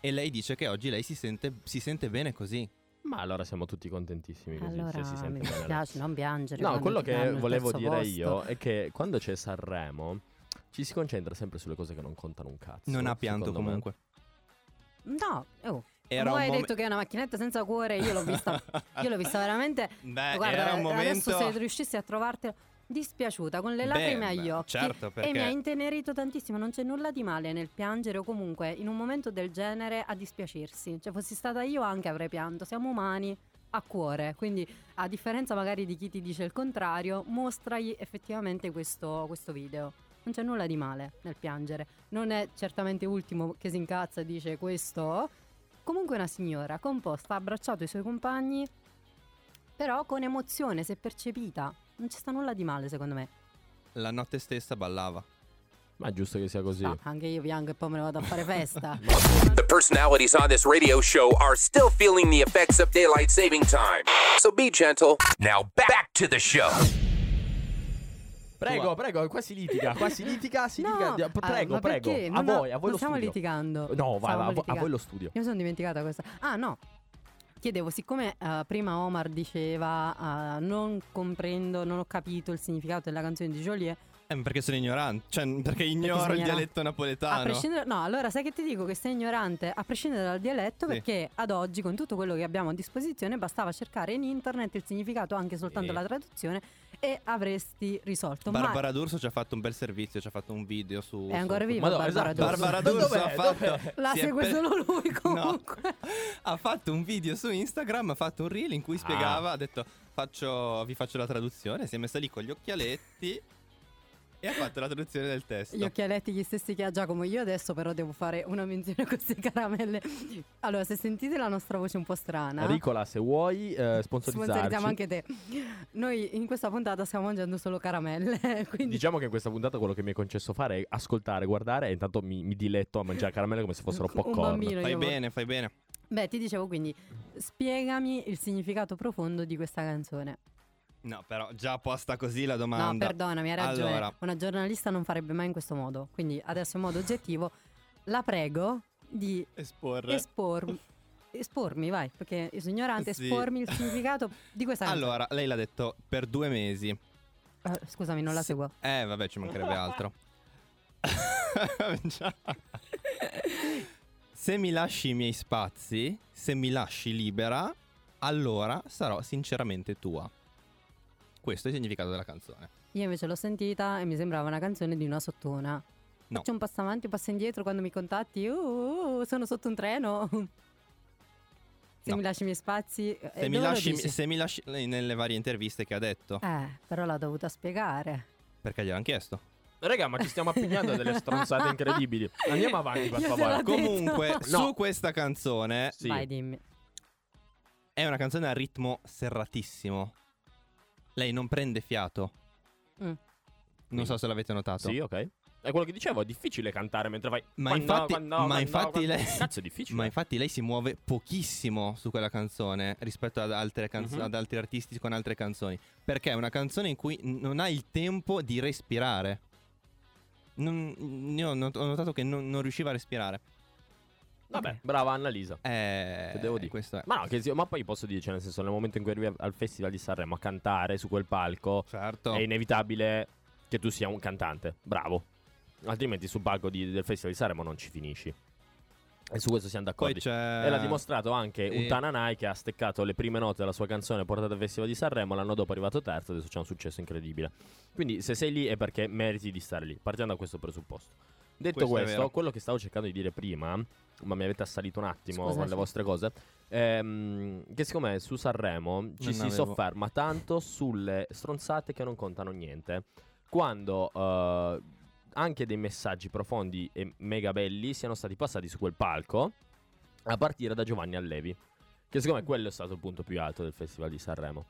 Speaker 2: e lei dice che oggi lei si sente, si sente bene così.
Speaker 1: Ma allora siamo tutti contentissimi così,
Speaker 3: Allora
Speaker 1: se si sente
Speaker 3: mi
Speaker 1: bene.
Speaker 3: dispiace non piangere.
Speaker 1: No, quello che volevo dire
Speaker 3: posto.
Speaker 1: io è che quando c'è Sanremo ci si concentra sempre sulle cose che non contano un cazzo.
Speaker 2: Non ha pianto
Speaker 1: secondo me.
Speaker 2: comunque.
Speaker 3: No, oh.
Speaker 2: Era un
Speaker 3: hai
Speaker 2: momen-
Speaker 3: detto che è una macchinetta senza cuore, io l'ho vista, [LAUGHS] io l'ho vista veramente.
Speaker 2: Beh,
Speaker 3: Guarda,
Speaker 2: era un momento...
Speaker 3: adesso se riuscissi a trovartela dispiaciuta, con le lacrime agli occhi.
Speaker 2: certo,
Speaker 3: E
Speaker 2: perché-
Speaker 3: mi ha intenerito tantissimo. Non c'è nulla di male nel piangere o comunque in un momento del genere a dispiacersi. Cioè, fossi stata io anche avrei pianto. Siamo umani a cuore. Quindi, a differenza magari di chi ti dice il contrario, mostragli effettivamente questo, questo video. Non c'è nulla di male nel piangere. Non è certamente ultimo che si incazza e dice questo. Comunque una signora composta ha abbracciato i suoi compagni, però con emozione, se percepita. Non ci sta nulla di male, secondo me.
Speaker 2: La notte stessa ballava.
Speaker 1: Ma è giusto che sia così.
Speaker 3: Ah, anche io piango e poi me ne vado a fare festa. [LAUGHS]
Speaker 5: The personalities on this radio show are still feeling the effects of daylight saving time. So be gentle. Now back to the show.
Speaker 1: Prego, prego, qua si litiga, qua si litiga, si
Speaker 3: No,
Speaker 1: litiga. Di-
Speaker 3: ah,
Speaker 1: Prego, prego. A
Speaker 3: Non-
Speaker 1: voi, a voi
Speaker 3: non
Speaker 1: lo
Speaker 3: stiamo
Speaker 1: studio.
Speaker 3: litigando.
Speaker 1: No, vai, vai, a voi- a voi lo studio.
Speaker 3: Io mi sono dimenticata questa. Ah, no. Chiedevo, siccome eh, prima Omar diceva eh, non comprendo, non ho capito il significato della canzone di Joliet,
Speaker 2: Eh, perché sono ignorante. Cioè, perché ignoro
Speaker 3: sei
Speaker 2: il
Speaker 3: ignorante.
Speaker 2: dialetto napoletano.
Speaker 3: a prescindere... No, allora sai che ti dico che sei ignorante a prescindere dal dialetto
Speaker 2: Sì.
Speaker 3: perché ad oggi con tutto quello che abbiamo a disposizione bastava cercare in internet il significato, anche soltanto
Speaker 1: Sì.
Speaker 3: la traduzione e avresti risolto.
Speaker 2: Barbara D'Urso ci ha fatto un bel servizio, ci ha fatto un video su...
Speaker 3: Ma è ancora
Speaker 2: su-
Speaker 3: viva
Speaker 1: Ma no,
Speaker 3: Barbara
Speaker 1: esatto.
Speaker 3: D'Urso?
Speaker 2: Barbara D'Urso
Speaker 1: Dov'è?
Speaker 2: ha fatto...
Speaker 1: Dov'è?
Speaker 3: La segue
Speaker 2: per-
Speaker 3: solo lui [LAUGHS]
Speaker 2: No.
Speaker 3: comunque.
Speaker 2: ha fatto un video su Instagram, ha fatto un reel in cui spiegava, ha detto faccio, vi faccio la traduzione, si è messa lì con gli occhialetti e ha fatto la traduzione del testo.
Speaker 3: Gli occhialetti gli stessi che ha Giacomo. Io adesso però devo fare una menzione [LAUGHS] a queste caramelle. Allora, se sentite la nostra voce un po' strana,
Speaker 1: Ricola, se vuoi eh, sponsorizzarci.
Speaker 3: sponsorizziamo anche te. Noi in questa puntata stiamo mangiando solo caramelle. [LAUGHS] Quindi
Speaker 1: Diciamo che in questa puntata quello che mi è concesso fare è ascoltare, guardare e intanto mi, mi diletto a mangiare caramelle come se fossero
Speaker 3: Un
Speaker 1: popcorn.
Speaker 3: bambino.
Speaker 2: Fai
Speaker 3: io-
Speaker 2: bene, fai bene.
Speaker 3: Beh, ti dicevo quindi, spiegami il significato profondo di questa canzone.
Speaker 2: No, però già posta così la
Speaker 3: No,
Speaker 2: domanda.
Speaker 3: perdonami, hai ragione.
Speaker 2: Allora.
Speaker 3: Una giornalista non farebbe mai in questo modo. Quindi adesso in modo oggettivo la prego di
Speaker 2: Esporre.
Speaker 3: espormi. Espormi, vai, perché sono ignorante,
Speaker 2: Sì.
Speaker 3: espormi il significato di questa canzone.
Speaker 2: allora, lei l'ha detto per due mesi.
Speaker 3: Eh, scusami, non la
Speaker 2: Se-
Speaker 3: seguo.
Speaker 2: Eh, vabbè, ci mancherebbe altro. [LAUGHS] Se mi lasci i miei spazi, se mi lasci libera, allora sarò sinceramente tua. Questo è il significato della canzone.
Speaker 3: Io invece l'ho sentita e mi sembrava una canzone di una sottona.
Speaker 2: No.
Speaker 3: Faccio un passo avanti, un passo indietro quando mi contatti. Uh, sono sotto un treno. [LAUGHS] Se
Speaker 2: No.
Speaker 3: mi lasci i miei spazi. eh,
Speaker 2: Se mi, lasci, se mi lasci nelle varie interviste che ha detto,
Speaker 3: Eh, però l'ha dovuta spiegare.
Speaker 2: perché gliel'hanno chiesto.
Speaker 1: Raga, ma ci stiamo appigliando a delle [LAUGHS] stronzate incredibili. Andiamo avanti, per favore.
Speaker 2: Comunque, [LAUGHS]
Speaker 1: No.
Speaker 2: su questa canzone
Speaker 1: Sì.
Speaker 3: Vai, dimmi.
Speaker 2: è una canzone a ritmo serratissimo. Lei non prende fiato.
Speaker 3: Mm.
Speaker 2: Non so se l'avete notato.
Speaker 1: Sì, ok. È quello che dicevo, è difficile cantare mentre vai.
Speaker 2: Ma
Speaker 1: Quando-
Speaker 2: infatti-
Speaker 1: quando-
Speaker 2: ma
Speaker 1: quando-
Speaker 2: infatti lei-
Speaker 1: Cazzo, è difficile.
Speaker 2: Ma infatti lei si muove pochissimo su quella canzone rispetto ad, altre canzo-
Speaker 1: Mhm.
Speaker 2: ad altri artisti con altre canzoni. Perché è una canzone in cui non ha il tempo di respirare. Non- io ho notato che non, non riusciva a respirare.
Speaker 1: Vabbè, brava Annalisa.
Speaker 2: Eh,
Speaker 1: Che devo dire?
Speaker 2: Questo è.
Speaker 1: Ma no, che ma poi posso dire, cioè, nel senso, nel momento in cui arrivi al Festival di Sanremo a cantare su quel palco,
Speaker 2: Certo.
Speaker 1: è inevitabile che tu sia un cantante. Bravo. Altrimenti sul palco di- del Festival di Sanremo non ci finisci. E su questo siamo d'accordo. E l'ha dimostrato anche
Speaker 2: Eh.
Speaker 1: un Tananai che ha steccato le prime note della sua canzone portata al Festival di Sanremo. L'anno dopo è arrivato terzo, adesso c'è un successo incredibile. Quindi se sei lì è perché meriti di stare lì, partendo da questo presupposto. Detto
Speaker 2: Questo
Speaker 1: questo, quello che stavo cercando di dire prima, ma mi avete assalito un attimo
Speaker 3: Scusa,
Speaker 1: con le vostre cose, ehm, che siccome su Sanremo ci
Speaker 2: Non
Speaker 1: si
Speaker 2: avevo-
Speaker 1: sofferma tanto sulle stronzate che non contano niente. Quando eh, anche dei messaggi profondi e mega belli siano stati passati su quel palco, a partire da Giovanni Allevi. Che secondo me quello è stato il punto più alto del Festival di Sanremo.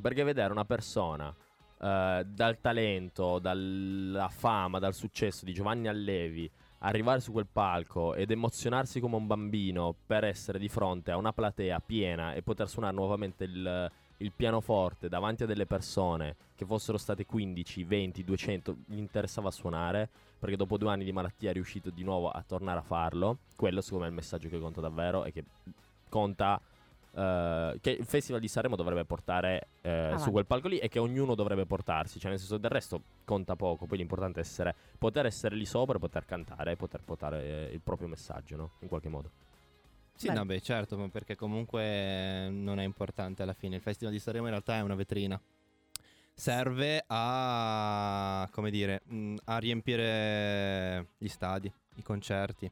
Speaker 1: Perché vedere una persona eh, dal talento, dalla fama, dal successo di Giovanni Allevi arrivare su quel palco ed emozionarsi come un bambino per essere di fronte a una platea piena e poter suonare nuovamente il, il pianoforte davanti a delle persone che fossero state 15, 20, 200, gli interessava suonare perché dopo due anni di malattia è riuscito di nuovo a tornare a farlo. Quello secondo me è il messaggio che conta davvero e che conta eh, che il Festival di Sanremo dovrebbe portare eh,
Speaker 3: Avanti.
Speaker 1: su quel palco lì e che ognuno dovrebbe portarsi, cioè nel senso del resto conta poco, poi l'importante è essere, poter essere lì sopra, poter cantare e poter portare eh, il proprio messaggio, no? In qualche modo.
Speaker 2: Sì,
Speaker 3: Beh.
Speaker 2: no, beh, certo, ma perché comunque non è importante alla fine. Il Festival di Sanremo in realtà è una vetrina. Serve a, come dire, mh, a riempire gli stadi, i concerti.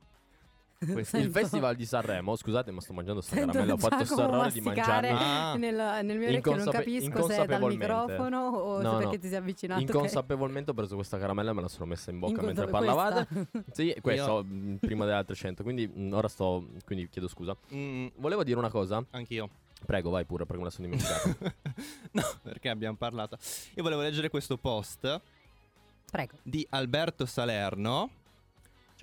Speaker 2: Questo- [LAUGHS]
Speaker 1: Il Festival di Sanremo, scusate ma sto mangiando sta caramella, ho fatto questo
Speaker 3: Giacomo
Speaker 1: errore di
Speaker 3: masticare
Speaker 1: mangiarmi
Speaker 2: Ah.
Speaker 3: nel, nel mio orecchio non capisco se è dal microfono o se
Speaker 1: No,
Speaker 3: perché
Speaker 1: no.
Speaker 3: ti sei avvicinato. che-
Speaker 1: Inconsapevolmente ho preso questa caramella e me la sono messa in bocca mentre
Speaker 3: Inconsape-
Speaker 1: parlavate.
Speaker 3: questa.
Speaker 1: Sì, questo mh, prima delle altre 100, quindi mh, ora sto, quindi chiedo scusa.
Speaker 2: Mm,
Speaker 1: Volevo dire una cosa,
Speaker 2: anch'io.
Speaker 1: prego vai pure perché me la sono dimenticata. [LAUGHS]
Speaker 2: no, perché abbiamo parlato. Io volevo leggere questo post
Speaker 3: Prego.
Speaker 2: di Alberto Salerno.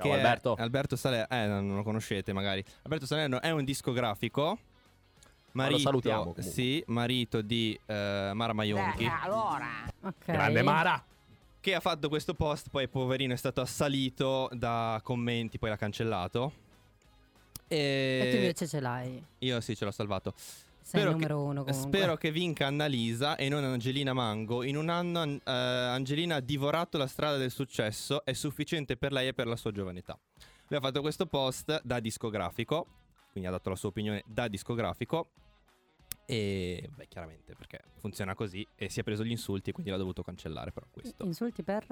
Speaker 1: Ciao
Speaker 2: che è-
Speaker 1: Alberto.
Speaker 2: Alberto Salerno, eh, non lo conoscete magari. Alberto Salerno è un discografico. Marito,
Speaker 1: salutiamo comunque.
Speaker 2: Sì, marito di eh, Mara Maionchi.
Speaker 3: Ok.
Speaker 1: Grande Mara.
Speaker 2: Che ha fatto questo post, poi poverino è stato assalito da commenti, poi l'ha cancellato. E,
Speaker 3: E tu invece ce l'hai.
Speaker 2: io sì, ce l'ho salvato.
Speaker 3: Sei il
Speaker 2: Spero
Speaker 3: numero uno comunque.
Speaker 2: Spero che vinca Annalisa e non Angelina Mango. In un anno an- eh, Angelina ha divorato la strada del successo, è sufficiente per lei e per la sua giovane età. Lui ha fatto questo post da discografico, quindi ha dato la sua opinione da discografico. E beh, chiaramente perché funziona così e si è preso gli insulti, quindi l'ha dovuto cancellare. Però questo.
Speaker 3: Insulti per?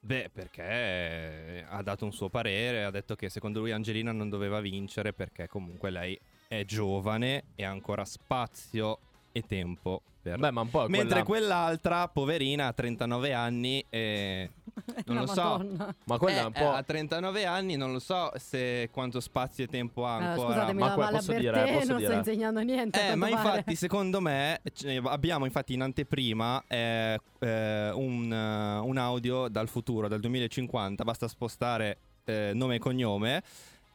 Speaker 2: Beh, perché ha dato un suo parere, ha detto che secondo lui Angelina non doveva vincere perché comunque lei è giovane e ha ancora spazio e tempo per...
Speaker 1: Beh, ma un po'
Speaker 2: Mentre
Speaker 1: quella,
Speaker 2: quell'altra, poverina, ha 39 anni e... [LAUGHS] Non
Speaker 3: La
Speaker 2: lo so.
Speaker 3: Madonna.
Speaker 1: ma quella è
Speaker 2: Eh,
Speaker 1: un po'
Speaker 2: a 39 anni non lo so se quanto spazio e tempo ha
Speaker 3: Allora,
Speaker 2: ancora.
Speaker 3: scusatemi,
Speaker 1: ma
Speaker 3: Mala
Speaker 1: posso dire,
Speaker 3: Bertè
Speaker 1: posso
Speaker 3: non
Speaker 1: dire.
Speaker 3: sta insegnando niente.
Speaker 2: Eh, ma
Speaker 3: pare.
Speaker 2: infatti, secondo me, abbiamo infatti in anteprima eh, eh, un, eh, un audio dal futuro, dal 2050. Basta spostare eh, nome e cognome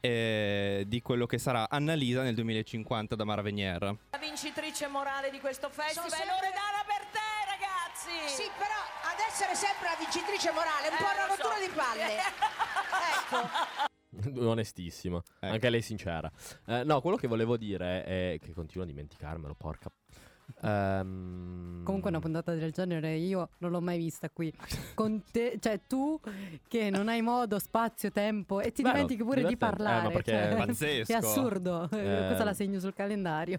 Speaker 2: eh, di quello che sarà Annalisa nel 2050 da Mara Venier.
Speaker 6: La vincitrice morale di questo festival
Speaker 7: Sono
Speaker 6: è
Speaker 7: sempre-
Speaker 6: Loredana per te, ragazzi!
Speaker 7: Sì, però ad essere sempre la vincitrice morale, un
Speaker 6: Eh,
Speaker 7: po' una
Speaker 6: lo so.
Speaker 7: rottura di palle. [LAUGHS] ecco. [LAUGHS]
Speaker 1: onestissima.
Speaker 2: Ecco.
Speaker 1: Anche lei sincera. Eh, no, quello che volevo dire è che continuo a dimenticarmelo, porca. Ehm,
Speaker 3: Comunque una puntata del genere io non l'ho mai vista qui. [LAUGHS] Con te, cioè tu che non hai modo, spazio, tempo e ti
Speaker 1: Bello,
Speaker 3: dimentichi pure di.
Speaker 1: Eh,
Speaker 3: parlare.
Speaker 1: ma perché-
Speaker 3: cioè, [LAUGHS]
Speaker 2: Pazzesco.
Speaker 3: È assurdo.
Speaker 1: Eh.
Speaker 3: Questa la segno sul calendario.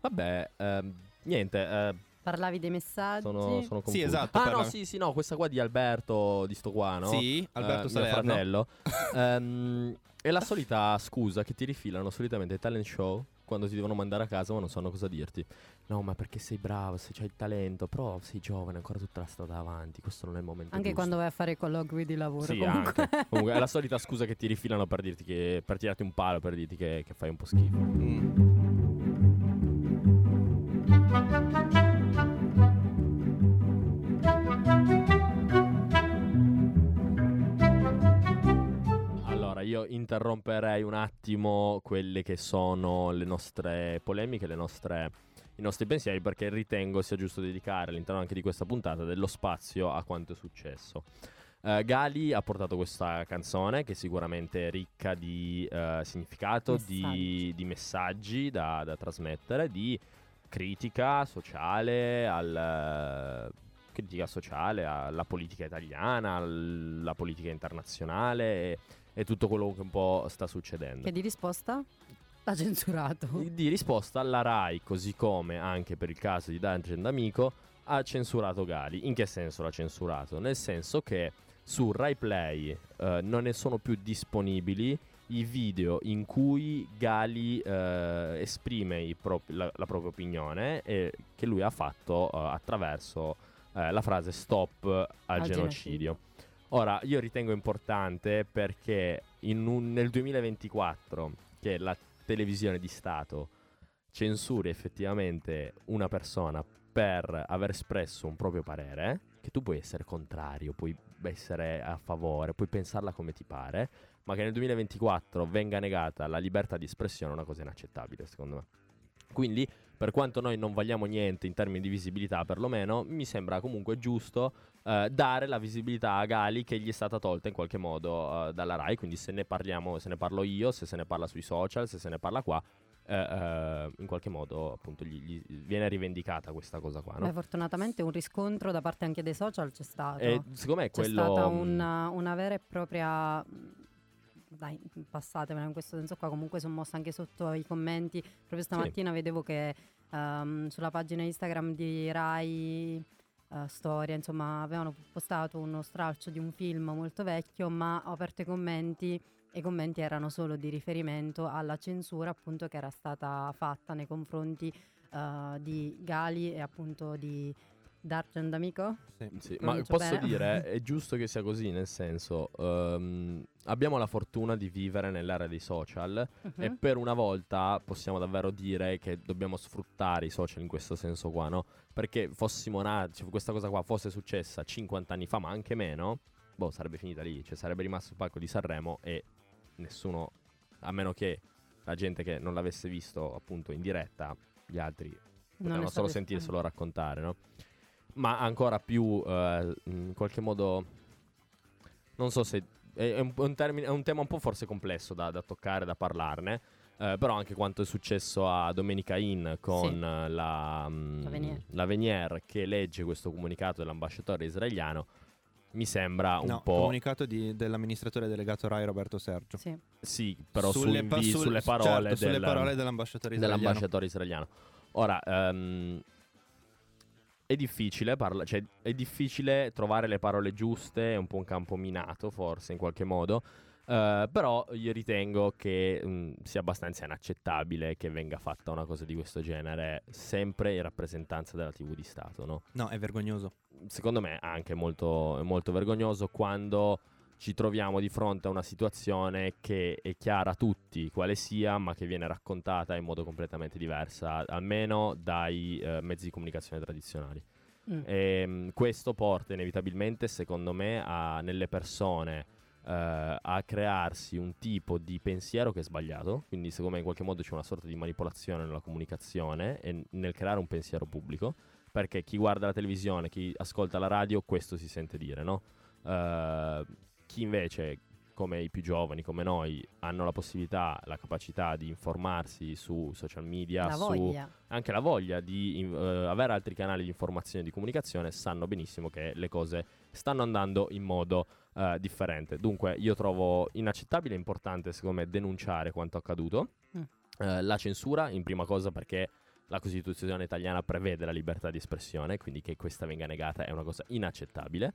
Speaker 1: Vabbè, ehm, niente. eh,
Speaker 3: Parlavi dei messaggi.
Speaker 1: sono, sono.
Speaker 2: Sì, esatto,
Speaker 1: Ah,
Speaker 2: parla-
Speaker 1: no, sì, sì, no. Questa qua di Alberto, di sto qua, no?
Speaker 2: Sì, Alberto
Speaker 1: Eh,
Speaker 2: Salerno.
Speaker 1: fratello. [LAUGHS] Ehm, è la solita scusa che ti rifilano solitamente ai talent show quando ti devono mandare a casa ma non sanno cosa dirti. No, ma perché sei bravo, se c'hai il talento, però sei giovane, ancora tutta la strada avanti, questo non è il momento
Speaker 3: Anche
Speaker 1: giusto.
Speaker 3: quando vai a fare i colloqui di lavoro.
Speaker 1: Sì,
Speaker 3: comunque.
Speaker 1: anche. [LAUGHS] Comunque è la solita scusa che ti rifilano per dirti che per tirarti un palo, per dirti che, che fai un po' schifo.
Speaker 2: Mm.
Speaker 1: Allora, io interromperei un attimo quelle che sono le nostre polemiche, le nostre, i nostri pensieri, perché ritengo sia giusto dedicare all'interno anche di questa puntata dello spazio a quanto è successo. Eh, Gali ha portato questa canzone che è sicuramente ricca di eh, significato, Di,
Speaker 3: Messaggi.
Speaker 1: di messaggi da, da trasmettere, di critica sociale al critica sociale alla politica italiana, alla politica internazionale e, e tutto quello che un po' sta succedendo.
Speaker 3: Che di risposta? L'ha censurato.
Speaker 1: Di risposta la RAI, così come anche per il caso di Dungeon D'Amico, ha censurato Gali. In che senso l'ha censurato? Nel senso che su Rai Play eh, non ne sono più disponibili i video in cui Gali eh, esprime pro- la, la propria opinione e che lui ha fatto eh, attraverso eh, la frase stop al,
Speaker 3: Al
Speaker 1: genocidio.
Speaker 3: genocidio.
Speaker 1: Ora, io ritengo importante perché un- nel 2024 che la televisione di Stato censuri effettivamente una persona per aver espresso un proprio parere, che tu puoi essere contrario, puoi essere a favore, puoi pensarla come ti pare, ma che nel 2024 venga negata la libertà di espressione è una cosa inaccettabile, secondo me. Quindi, per quanto noi non vagliamo niente in termini di visibilità, perlomeno, mi sembra comunque giusto eh, dare la visibilità a Gali che gli è stata tolta in qualche modo eh, dalla Rai. Quindi, se ne parliamo, se ne parlo io, se se ne parla sui social, se se ne parla qua, eh, eh, in qualche modo appunto gli, gli viene rivendicata questa cosa qua. No?
Speaker 3: Beh, fortunatamente un riscontro da parte anche dei social c'è stato.
Speaker 1: E secondo me
Speaker 3: C'è
Speaker 1: quello...
Speaker 3: stata
Speaker 1: mh,
Speaker 3: una, una vera e propria. Dai, passatemela in questo senso qua. Comunque sono mossa anche sotto i commenti. Proprio stamattina vedevo che ehm, sulla pagina Instagram di Rai eh, Storia, insomma, avevano postato uno stralcio di un film molto vecchio, ma ho aperto i commenti e i commenti erano solo di riferimento alla censura appunto che era stata fatta nei confronti eh, di Gali e appunto di D'Argent D'Amico.
Speaker 1: Sì, ma
Speaker 3: Pronuncio
Speaker 1: posso
Speaker 3: bene?
Speaker 1: dire, [LAUGHS] è giusto che sia così, nel senso, ehm, abbiamo la fortuna di vivere nell'era dei social e
Speaker 3: Mhm.
Speaker 1: per una volta possiamo davvero dire che dobbiamo sfruttare i social in questo senso qua, no? Perché fossimo nati, cioè, questa cosa qua fosse successa 50 anni fa, ma anche meno, boh, sarebbe finita lì, cioè sarebbe rimasto il palco di Sanremo e nessuno, a meno che la gente che non l'avesse visto appunto in diretta, gli altri
Speaker 3: Non
Speaker 1: potevano solo
Speaker 3: sapessi-
Speaker 1: sentirselo raccontare, no? Ma ancora più, eh, in qualche modo, non so se è, un, un termine- è un tema un po' forse complesso da, da toccare, da parlarne. eh, però anche quanto è successo a Domenica In con
Speaker 3: Sì.
Speaker 1: la, mm,
Speaker 3: La Venier.
Speaker 1: che legge questo comunicato dell'ambasciatore israeliano, mi sembra un
Speaker 2: No,
Speaker 1: po'...
Speaker 2: comunicato di- dell'amministratore delegato Rai Roberto Sergio.
Speaker 3: Sì.
Speaker 1: Sì, però
Speaker 2: Sulle
Speaker 1: su
Speaker 2: pa- sul-
Speaker 1: sulle parole,
Speaker 2: certo, sulle
Speaker 1: del-
Speaker 2: parole dell'ambasciatore israeliano.
Speaker 1: dell'ambasciatore israeliano. Ora, ehm, è difficile, parla- cioè, è difficile trovare le parole giuste, è un po' un campo minato forse in qualche modo, eh, però io ritengo che mh, sia abbastanza inaccettabile che venga fatta una cosa di questo genere, sempre in rappresentanza della TV di Stato, no?
Speaker 2: No, è vergognoso.
Speaker 1: secondo me anche molto, molto vergognoso quando ci troviamo di fronte a una situazione che è chiara a tutti quale sia, ma che viene raccontata in modo completamente diversa, almeno dai eh, mezzi di comunicazione tradizionali.
Speaker 3: Mm.
Speaker 1: E, questo porta inevitabilmente, secondo me, a- nelle persone eh, a crearsi un tipo di pensiero che è sbagliato. Quindi, secondo me, in qualche modo c'è una sorta di manipolazione nella comunicazione e nel creare un pensiero pubblico. Perché chi guarda la televisione, chi ascolta la radio, questo si sente dire, no? Eh, chi invece, come i più giovani, come noi, hanno la possibilità, la capacità di informarsi su social media, su anche la voglia di eh, avere altri canali di informazione e di comunicazione, sanno benissimo che le cose stanno andando in modo eh, differente. Dunque, io trovo inaccettabile e importante, secondo me, denunciare quanto accaduto.
Speaker 3: Mm.
Speaker 1: Eh, la censura, in prima cosa, perché la Costituzione italiana prevede la libertà di espressione, quindi che questa venga negata è una cosa inaccettabile.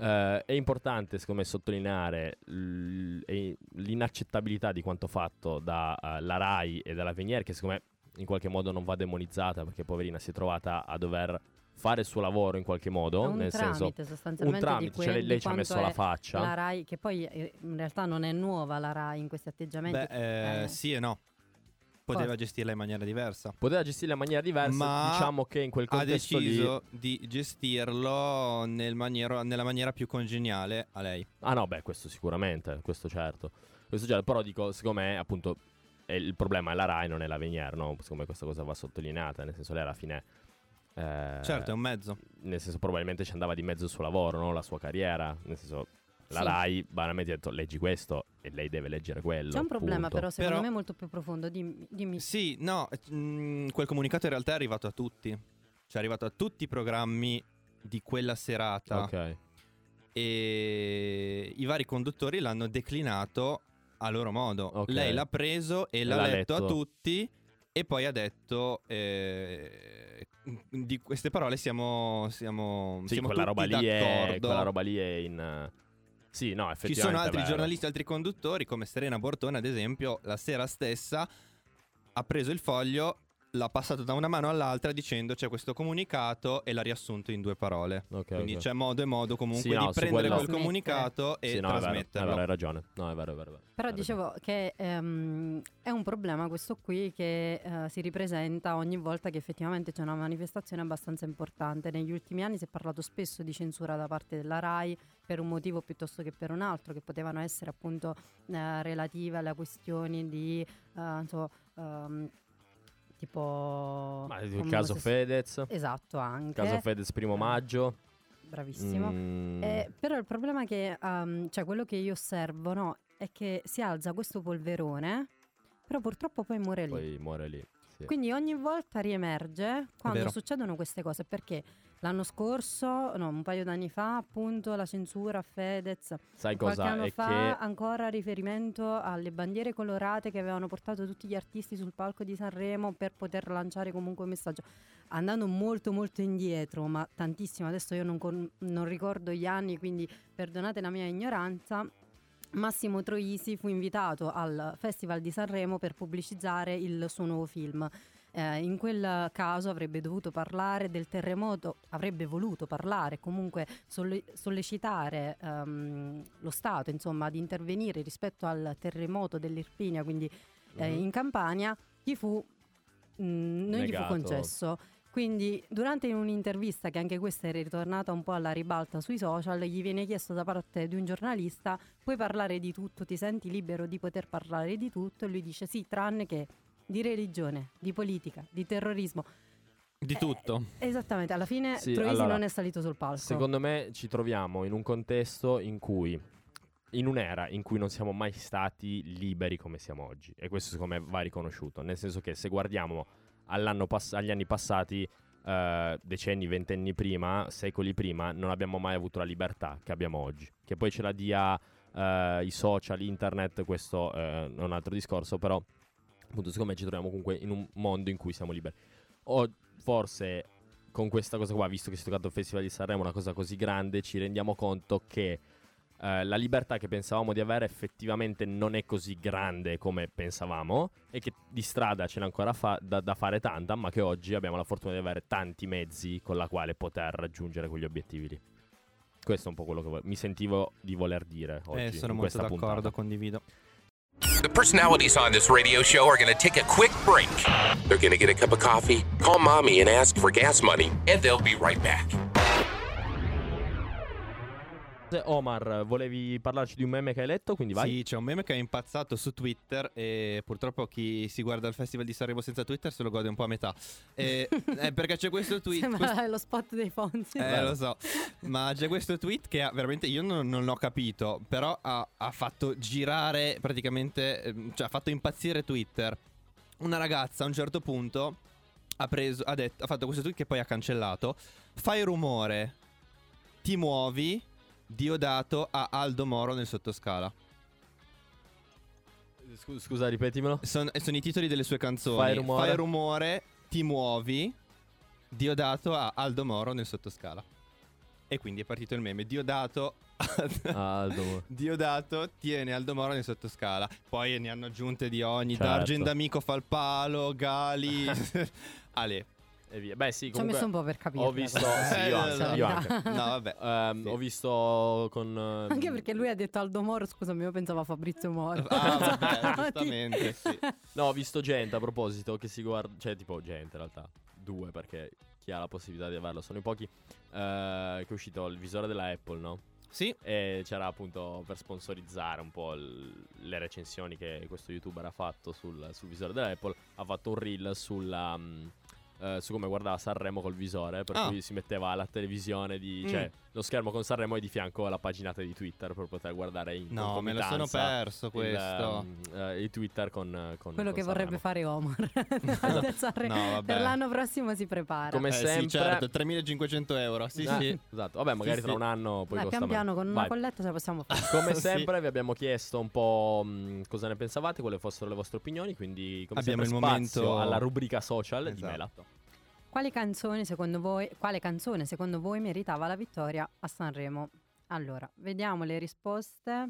Speaker 1: Eh, è importante, secondo me, sottolineare l'inaccettabilità di quanto fatto dalla RAI e dalla Venier, che secondo me in qualche modo non va demonizzata perché poverina si è trovata a dover fare il suo lavoro in qualche modo,
Speaker 3: un
Speaker 1: nel senso
Speaker 3: tramite
Speaker 1: un
Speaker 3: sostanzialmente
Speaker 1: tramite,
Speaker 3: di
Speaker 1: cioè lei, ci ha messo la faccia.
Speaker 3: La RAI, che poi eh, in realtà non è nuova la RAI in questi atteggiamenti.
Speaker 2: Beh, eh,
Speaker 3: Eh,
Speaker 2: sì e no. Poteva gestirla in maniera diversa.
Speaker 1: Poteva gestirla in maniera diversa,
Speaker 2: Ma
Speaker 1: diciamo che in quel
Speaker 2: Ha
Speaker 1: contesto
Speaker 2: deciso
Speaker 1: lì
Speaker 2: di gestirlo nel maniero- nella maniera più congeniale a lei.
Speaker 1: Ah no, beh, questo sicuramente, questo certo. Questo certo, però dico, secondo me, appunto, è il problema è la Rai, non è la Venier, no? Secondo me questa cosa va sottolineata, nel senso lei alla fine... eh,
Speaker 2: Certo, è un mezzo.
Speaker 1: Nel senso probabilmente ci andava di mezzo il suo lavoro, no? La sua carriera, nel senso... La
Speaker 3: Sì.
Speaker 1: Rai banalmente ha detto leggi questo e lei deve leggere quello.
Speaker 3: C'è un problema
Speaker 1: punto.
Speaker 3: però secondo
Speaker 2: Però-
Speaker 3: me molto più profondo. Dimmi. dimmi.
Speaker 2: Sì, no, eh, mm, quel comunicato in realtà è arrivato a tutti. Cioè è arrivato a tutti i programmi di quella serata
Speaker 1: Ok.
Speaker 2: e i vari conduttori l'hanno declinato a loro modo.
Speaker 1: Ok.
Speaker 2: Lei l'ha preso e l'ha,
Speaker 1: l'ha
Speaker 2: letto,
Speaker 1: letto.
Speaker 2: a tutti e poi ha detto eh, di queste parole siamo, siamo,
Speaker 1: Sì,
Speaker 2: siamo
Speaker 1: quella roba,
Speaker 2: tutti
Speaker 1: lì è,
Speaker 2: d'accordo.
Speaker 1: quella roba lì è in... Sì, no, effettivamente
Speaker 2: Ci sono altri giornalisti, altri conduttori, come Serena Bortone, ad esempio, la sera stessa ha preso il foglio, l'ha passato da una mano all'altra dicendo c'è questo comunicato e l'ha riassunto in due parole.
Speaker 1: Ok,
Speaker 2: Quindi
Speaker 1: ok.
Speaker 2: c'è modo e modo comunque
Speaker 1: Sì, no,
Speaker 2: di prendere
Speaker 1: quello-
Speaker 2: quel
Speaker 3: Trasmettere.
Speaker 2: comunicato e
Speaker 1: Sì, no, è vero, è
Speaker 2: trasmetterlo.
Speaker 1: vero, hai ragione. No, è vero, è vero. è vero.
Speaker 3: Però
Speaker 1: Hai
Speaker 3: dicevo che ehm, è un problema questo qui che eh, si ripresenta ogni volta che effettivamente c'è una manifestazione abbastanza importante. Negli ultimi anni si è parlato spesso di censura da parte della RAI per un motivo piuttosto che per un altro, che potevano essere appunto eh, relative alle questioni di eh, non so, ehm, tipo...
Speaker 1: Ma il caso
Speaker 3: se-
Speaker 1: Fedez,
Speaker 3: Esatto, anche.
Speaker 1: caso Fedez primo maggio.
Speaker 3: Bravissimo.
Speaker 1: Mm,
Speaker 3: Eh, però il problema è che, um, cioè quello che io osservo, no, è che si alza questo polverone però purtroppo poi muore lì.
Speaker 1: Poi muore lì. sì.
Speaker 3: Quindi ogni volta riemerge quando succedono queste cose, perché l'anno scorso, no, un paio d'anni fa, appunto, la censura a Fedez,
Speaker 1: Sai
Speaker 3: qualche
Speaker 1: cosa?
Speaker 3: anno
Speaker 1: È
Speaker 3: fa
Speaker 1: che
Speaker 3: ancora riferimento alle bandiere colorate che avevano portato tutti gli artisti sul palco di Sanremo per poter lanciare comunque un messaggio. Andando molto molto indietro, ma tantissimo, adesso io non, con- non ricordo gli anni, quindi perdonate la mia ignoranza. Massimo Troisi fu invitato al Festival di Sanremo per pubblicizzare il suo nuovo film. Eh, in quel caso avrebbe dovuto parlare del terremoto, avrebbe voluto parlare, comunque solle- sollecitare ehm, lo Stato insomma, ad intervenire rispetto al terremoto dell'Irpinia, quindi eh,
Speaker 1: Mhm.
Speaker 3: in Campania, gli fu, mh, non gli fu concesso. Quindi durante un'intervista, che anche questa è ritornata un po' alla ribalta sui social, gli viene chiesto da parte di un giornalista, puoi parlare di tutto, ti senti libero di poter parlare di tutto? E lui dice sì, tranne che di religione, di politica, di terrorismo.
Speaker 2: Di
Speaker 3: Eh,
Speaker 2: tutto.
Speaker 3: Esattamente, alla fine
Speaker 1: Sì,
Speaker 3: Troisi
Speaker 1: allora,
Speaker 3: non è salito sul palco.
Speaker 1: Secondo me ci troviamo in un contesto in cui, in un'era in cui non siamo mai stati liberi come siamo oggi. E questo secondo me va riconosciuto. Nel senso che se guardiamo all'anno pass- agli anni passati, eh, decenni, ventenni prima, secoli prima, non abbiamo mai avuto la libertà che abbiamo oggi. Che poi ce la dia eh, i social, internet, questo eh, è un altro discorso, però appunto secondo me ci troviamo comunque in un mondo in cui siamo liberi. O forse con questa cosa qua, visto che si è toccato il Festival di Sanremo, una cosa così grande, ci rendiamo conto che eh, la libertà che pensavamo di avere effettivamente non è così grande come pensavamo e che di strada ce n'è ancora fa- da, da fare tanta, ma che oggi abbiamo la fortuna di avere tanti mezzi con la quale poter raggiungere quegli obiettivi lì. Questo è un po' quello che vo- mi sentivo di voler dire oggi.
Speaker 2: Eh, sono molto d'accordo,
Speaker 1: puntata.
Speaker 2: condivido.
Speaker 5: The personalities on this radio show are going to take a quick break. They're going to get a cup of coffee, call mommy, and ask for gas money, and they'll be right back.
Speaker 1: Omar, volevi parlarci di un meme che hai letto, quindi vai.
Speaker 2: Sì, c'è un meme che è impazzato su Twitter e purtroppo chi si guarda il Festival di Sanremo senza Twitter se lo gode un po' a metà. E- [LAUGHS] eh, perché c'è questo tweet...
Speaker 3: Sembra
Speaker 2: questo-
Speaker 3: lo spot dei Fonzi.
Speaker 2: Eh, lo so, ma c'è questo tweet che ha, veramente io non, non l'ho capito, però ha, ha fatto girare praticamente, ehm, cioè ha fatto impazzire Twitter. Una ragazza a un certo punto ha, preso, ha, detto, ha fatto questo tweet che poi ha cancellato. Fai rumore, ti muovi, Diodato a Aldo Moro nel sottoscala.
Speaker 1: Scu- Scusa, ripetimelo.
Speaker 2: Son- sono i titoli delle sue canzoni.
Speaker 1: Fai rumore.
Speaker 2: Fai rumore, ti muovi, Diodato a Aldo Moro nel sottoscala. E quindi è partito il meme. Diodato. [LAUGHS]
Speaker 1: Aldo.
Speaker 2: Diodato tiene Aldo Moro nel sottoscala. Poi ne hanno aggiunte di ogni.
Speaker 1: Certo.
Speaker 2: D'amico fa il palo. Gali. [LAUGHS] Ale.
Speaker 1: E via. Beh, sì,
Speaker 3: Ci ho
Speaker 1: comunque
Speaker 3: messo un po' per capire.
Speaker 1: ho visto, sì, io
Speaker 3: cosa.
Speaker 1: anche, io anche.
Speaker 2: No, vabbè.
Speaker 1: Ehm,
Speaker 2: Sì.
Speaker 1: Ho visto con ehm,
Speaker 3: Anche perché lui ha detto Aldo Moro, scusami, io pensavo a Fabrizio Moro.
Speaker 2: Ah, vabbè, [LAUGHS] giustamente. Sì.
Speaker 1: No, ho visto gente a proposito che si guarda, cioè tipo gente in realtà, due perché chi ha la possibilità di averlo sono i pochi, eh, che è uscito il visore della Apple, no?
Speaker 2: Sì.
Speaker 1: E c'era appunto per sponsorizzare un po' il- le recensioni che questo youtuber ha fatto sul, sul visore dell'Apple, ha fatto un reel sulla... mm, eh, su come guardava Sanremo col visore, per
Speaker 2: Ah.
Speaker 1: cui si metteva la televisione di...
Speaker 2: Mm.
Speaker 1: cioè lo schermo con Sanremo e di fianco la paginata di Twitter per poter guardare in
Speaker 2: No, me lo sono perso
Speaker 1: il,
Speaker 2: questo.
Speaker 1: ehm, eh, il Twitter con, con
Speaker 3: Quello
Speaker 1: con
Speaker 3: che vorrebbe
Speaker 1: Sanremo.
Speaker 3: fare Omar. [LAUGHS] Sanremo.
Speaker 2: No, vabbè.
Speaker 3: per l'anno prossimo si prepara.
Speaker 1: Come
Speaker 2: Eh,
Speaker 1: sempre
Speaker 2: sì, certo, 3500 euro. Sì,
Speaker 1: Eh,
Speaker 2: sì.
Speaker 1: Esatto, vabbè, magari
Speaker 2: Sì,
Speaker 1: tra
Speaker 2: sì.
Speaker 1: un anno poi
Speaker 3: Dai,
Speaker 1: costa
Speaker 3: pian piano con una colletta ce la possiamo fare. [LAUGHS]
Speaker 1: Come
Speaker 2: Sì.
Speaker 1: sempre vi abbiamo chiesto un po' mh, cosa ne pensavate, quali fossero le vostre opinioni, quindi come
Speaker 2: Abbiamo
Speaker 1: sempre
Speaker 2: il
Speaker 1: spazio
Speaker 2: momento-
Speaker 1: alla rubrica social di
Speaker 2: Esatto.
Speaker 1: Mela.
Speaker 3: Quali canzoni secondo voi, quale canzone secondo voi meritava la vittoria a Sanremo? Allora, vediamo le risposte.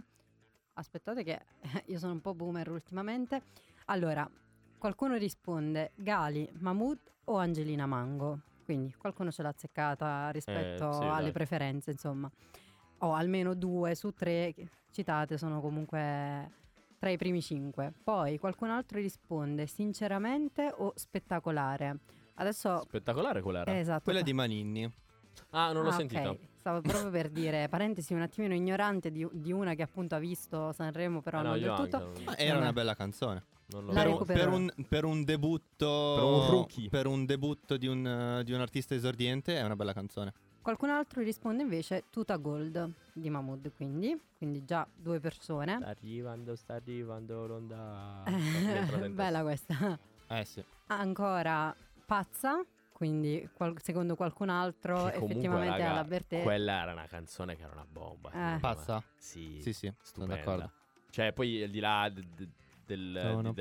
Speaker 3: Aspettate che [LAUGHS] io sono un po' boomer ultimamente. Allora, qualcuno risponde Gali, Mahmood o Angelina Mango. Quindi qualcuno ce l'ha azzeccata rispetto
Speaker 1: Eh, sì,
Speaker 3: alle
Speaker 1: dai.
Speaker 3: preferenze, insomma. O almeno due su tre citate sono comunque tra i primi cinque. Poi qualcun altro risponde sinceramente o spettacolare. Adesso
Speaker 1: Spettacolare qual era?
Speaker 3: esatto.
Speaker 2: Quella di Maninni.
Speaker 1: Ah, non l'ho
Speaker 3: Ah,
Speaker 1: sentita.
Speaker 3: Stavo proprio per dire, [LAUGHS] parentesi un attimino ignorante di, di una che appunto ha visto Sanremo, però
Speaker 1: Ah, no,
Speaker 3: non del tutto.
Speaker 1: anche,
Speaker 2: Ma
Speaker 1: non-
Speaker 2: era
Speaker 3: Vabbè.
Speaker 2: una bella canzone.
Speaker 1: non
Speaker 2: Per un, per, un, per un debutto
Speaker 1: Per un rookie.
Speaker 2: per un debutto di un, di un artista esordiente è una bella canzone.
Speaker 3: Qualcun altro risponde invece Tuta Gold di Mahmood, quindi, quindi già due persone.
Speaker 1: Sta arrivando, sta arrivando l'onda. [LAUGHS]
Speaker 3: Bella questa.
Speaker 2: Eh sì.
Speaker 3: Ancora Pazza, quindi qual- secondo qualcun altro
Speaker 1: Che comunque,
Speaker 3: effettivamente
Speaker 1: raga,
Speaker 3: alla Bertè.
Speaker 1: Quella era una canzone che era una bomba.
Speaker 3: Eh.
Speaker 2: Pazza?
Speaker 1: Sì,
Speaker 2: Sì, sì, sono
Speaker 1: stupenda.
Speaker 2: d'accordo.
Speaker 1: Cioè, poi al di là d- d- del,
Speaker 2: Sono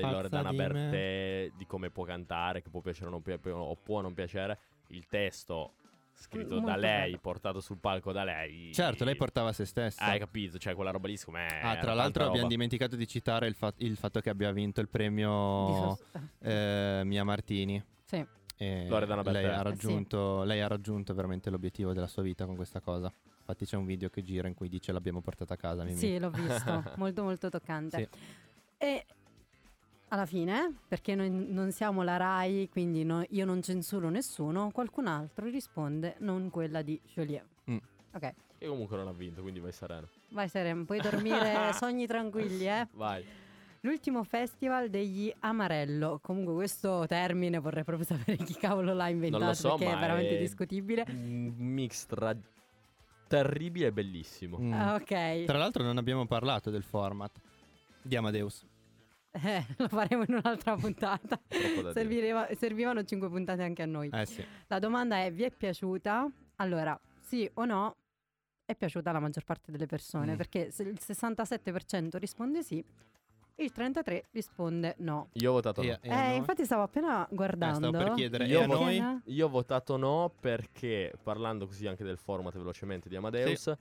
Speaker 1: di, Bertè, di come può cantare, che può piacere o, non pi- o può non piacere, il testo scritto
Speaker 3: Molto
Speaker 1: da lei,
Speaker 3: bello.
Speaker 1: portato sul palco da lei.
Speaker 2: Certo, lei portava se stessa.
Speaker 1: Ah, hai capito, cioè quella roba lì me
Speaker 2: Ah, tra l'altro
Speaker 1: roba.
Speaker 2: abbiamo dimenticato di citare il, fa- il fatto che abbia vinto il premio
Speaker 3: sos-
Speaker 2: eh, Mia Martini.
Speaker 3: sì.
Speaker 2: E
Speaker 1: Loredana
Speaker 2: lei, ha
Speaker 3: Eh,
Speaker 2: raggiunto, lei ha raggiunto veramente l'obiettivo della sua vita con questa cosa. Infatti c'è un video che gira in cui dice l'abbiamo portata a casa. Mimì.
Speaker 3: Sì, l'ho visto, [LAUGHS] molto molto toccante.
Speaker 2: Sì.
Speaker 3: E alla fine, perché noi non siamo la RAI, quindi no- io non censuro nessuno, qualcun altro risponde non quella di Joliet.
Speaker 2: Mm.
Speaker 3: Ok,
Speaker 1: Che comunque non ha vinto, quindi vai sereno.
Speaker 3: vai Serem, puoi dormire [LAUGHS] sogni tranquilli, eh?
Speaker 1: Vai.
Speaker 3: L'ultimo festival degli Amarello. Comunque questo termine vorrei proprio sapere chi cavolo l'ha inventato
Speaker 1: Non lo so,
Speaker 3: perché
Speaker 1: ma
Speaker 3: è veramente
Speaker 1: è-
Speaker 3: discutibile.
Speaker 1: Un mix tra terribile e bellissimo.
Speaker 2: Mm.
Speaker 3: Ah, ok,
Speaker 2: Tra l'altro non abbiamo parlato del format di Amadeus.
Speaker 3: Eh, lo faremo in un'altra puntata. Serviva- servivano cinque puntate anche a noi.
Speaker 2: Eh sì.
Speaker 3: La domanda è: vi è piaciuta? Allora, sì o no? È piaciuta alla maggior parte delle persone
Speaker 2: Mm.
Speaker 3: perché se il 67% risponde sì, il 33% risponde no.
Speaker 1: Io ho votato no.
Speaker 3: Eh,
Speaker 2: noi?
Speaker 3: infatti stavo appena
Speaker 2: Eh,
Speaker 3: guardando.
Speaker 2: stavo per chiedere.
Speaker 1: Io
Speaker 2: e a
Speaker 1: vo-
Speaker 2: noi?
Speaker 1: Io ho votato no perché, parlando così anche del format velocemente di Amadeus,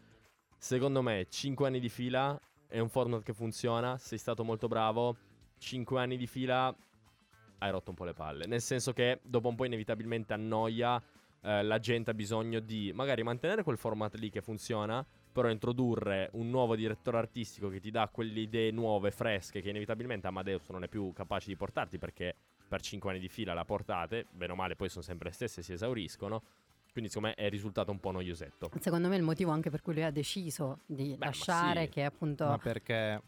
Speaker 1: secondo me 5 anni di fila è un format che funziona, sei stato molto bravo, 5 anni di fila hai rotto un po' le palle, nel senso che dopo un po' inevitabilmente annoia, eh, la gente ha bisogno di magari mantenere quel format lì che funziona, però introdurre un nuovo direttore artistico che ti dà quelle idee nuove, fresche, che inevitabilmente Amadeus non è più capace di portarti perché per 5 anni di fila la portate, bene o male poi sono sempre le stesse, si esauriscono. Quindi secondo me è risultato un po' noiosetto.
Speaker 3: Secondo me è il motivo anche per cui lui ha deciso di
Speaker 1: ma
Speaker 3: lasciare,
Speaker 1: sì.
Speaker 3: che appunto.
Speaker 2: Ma perché...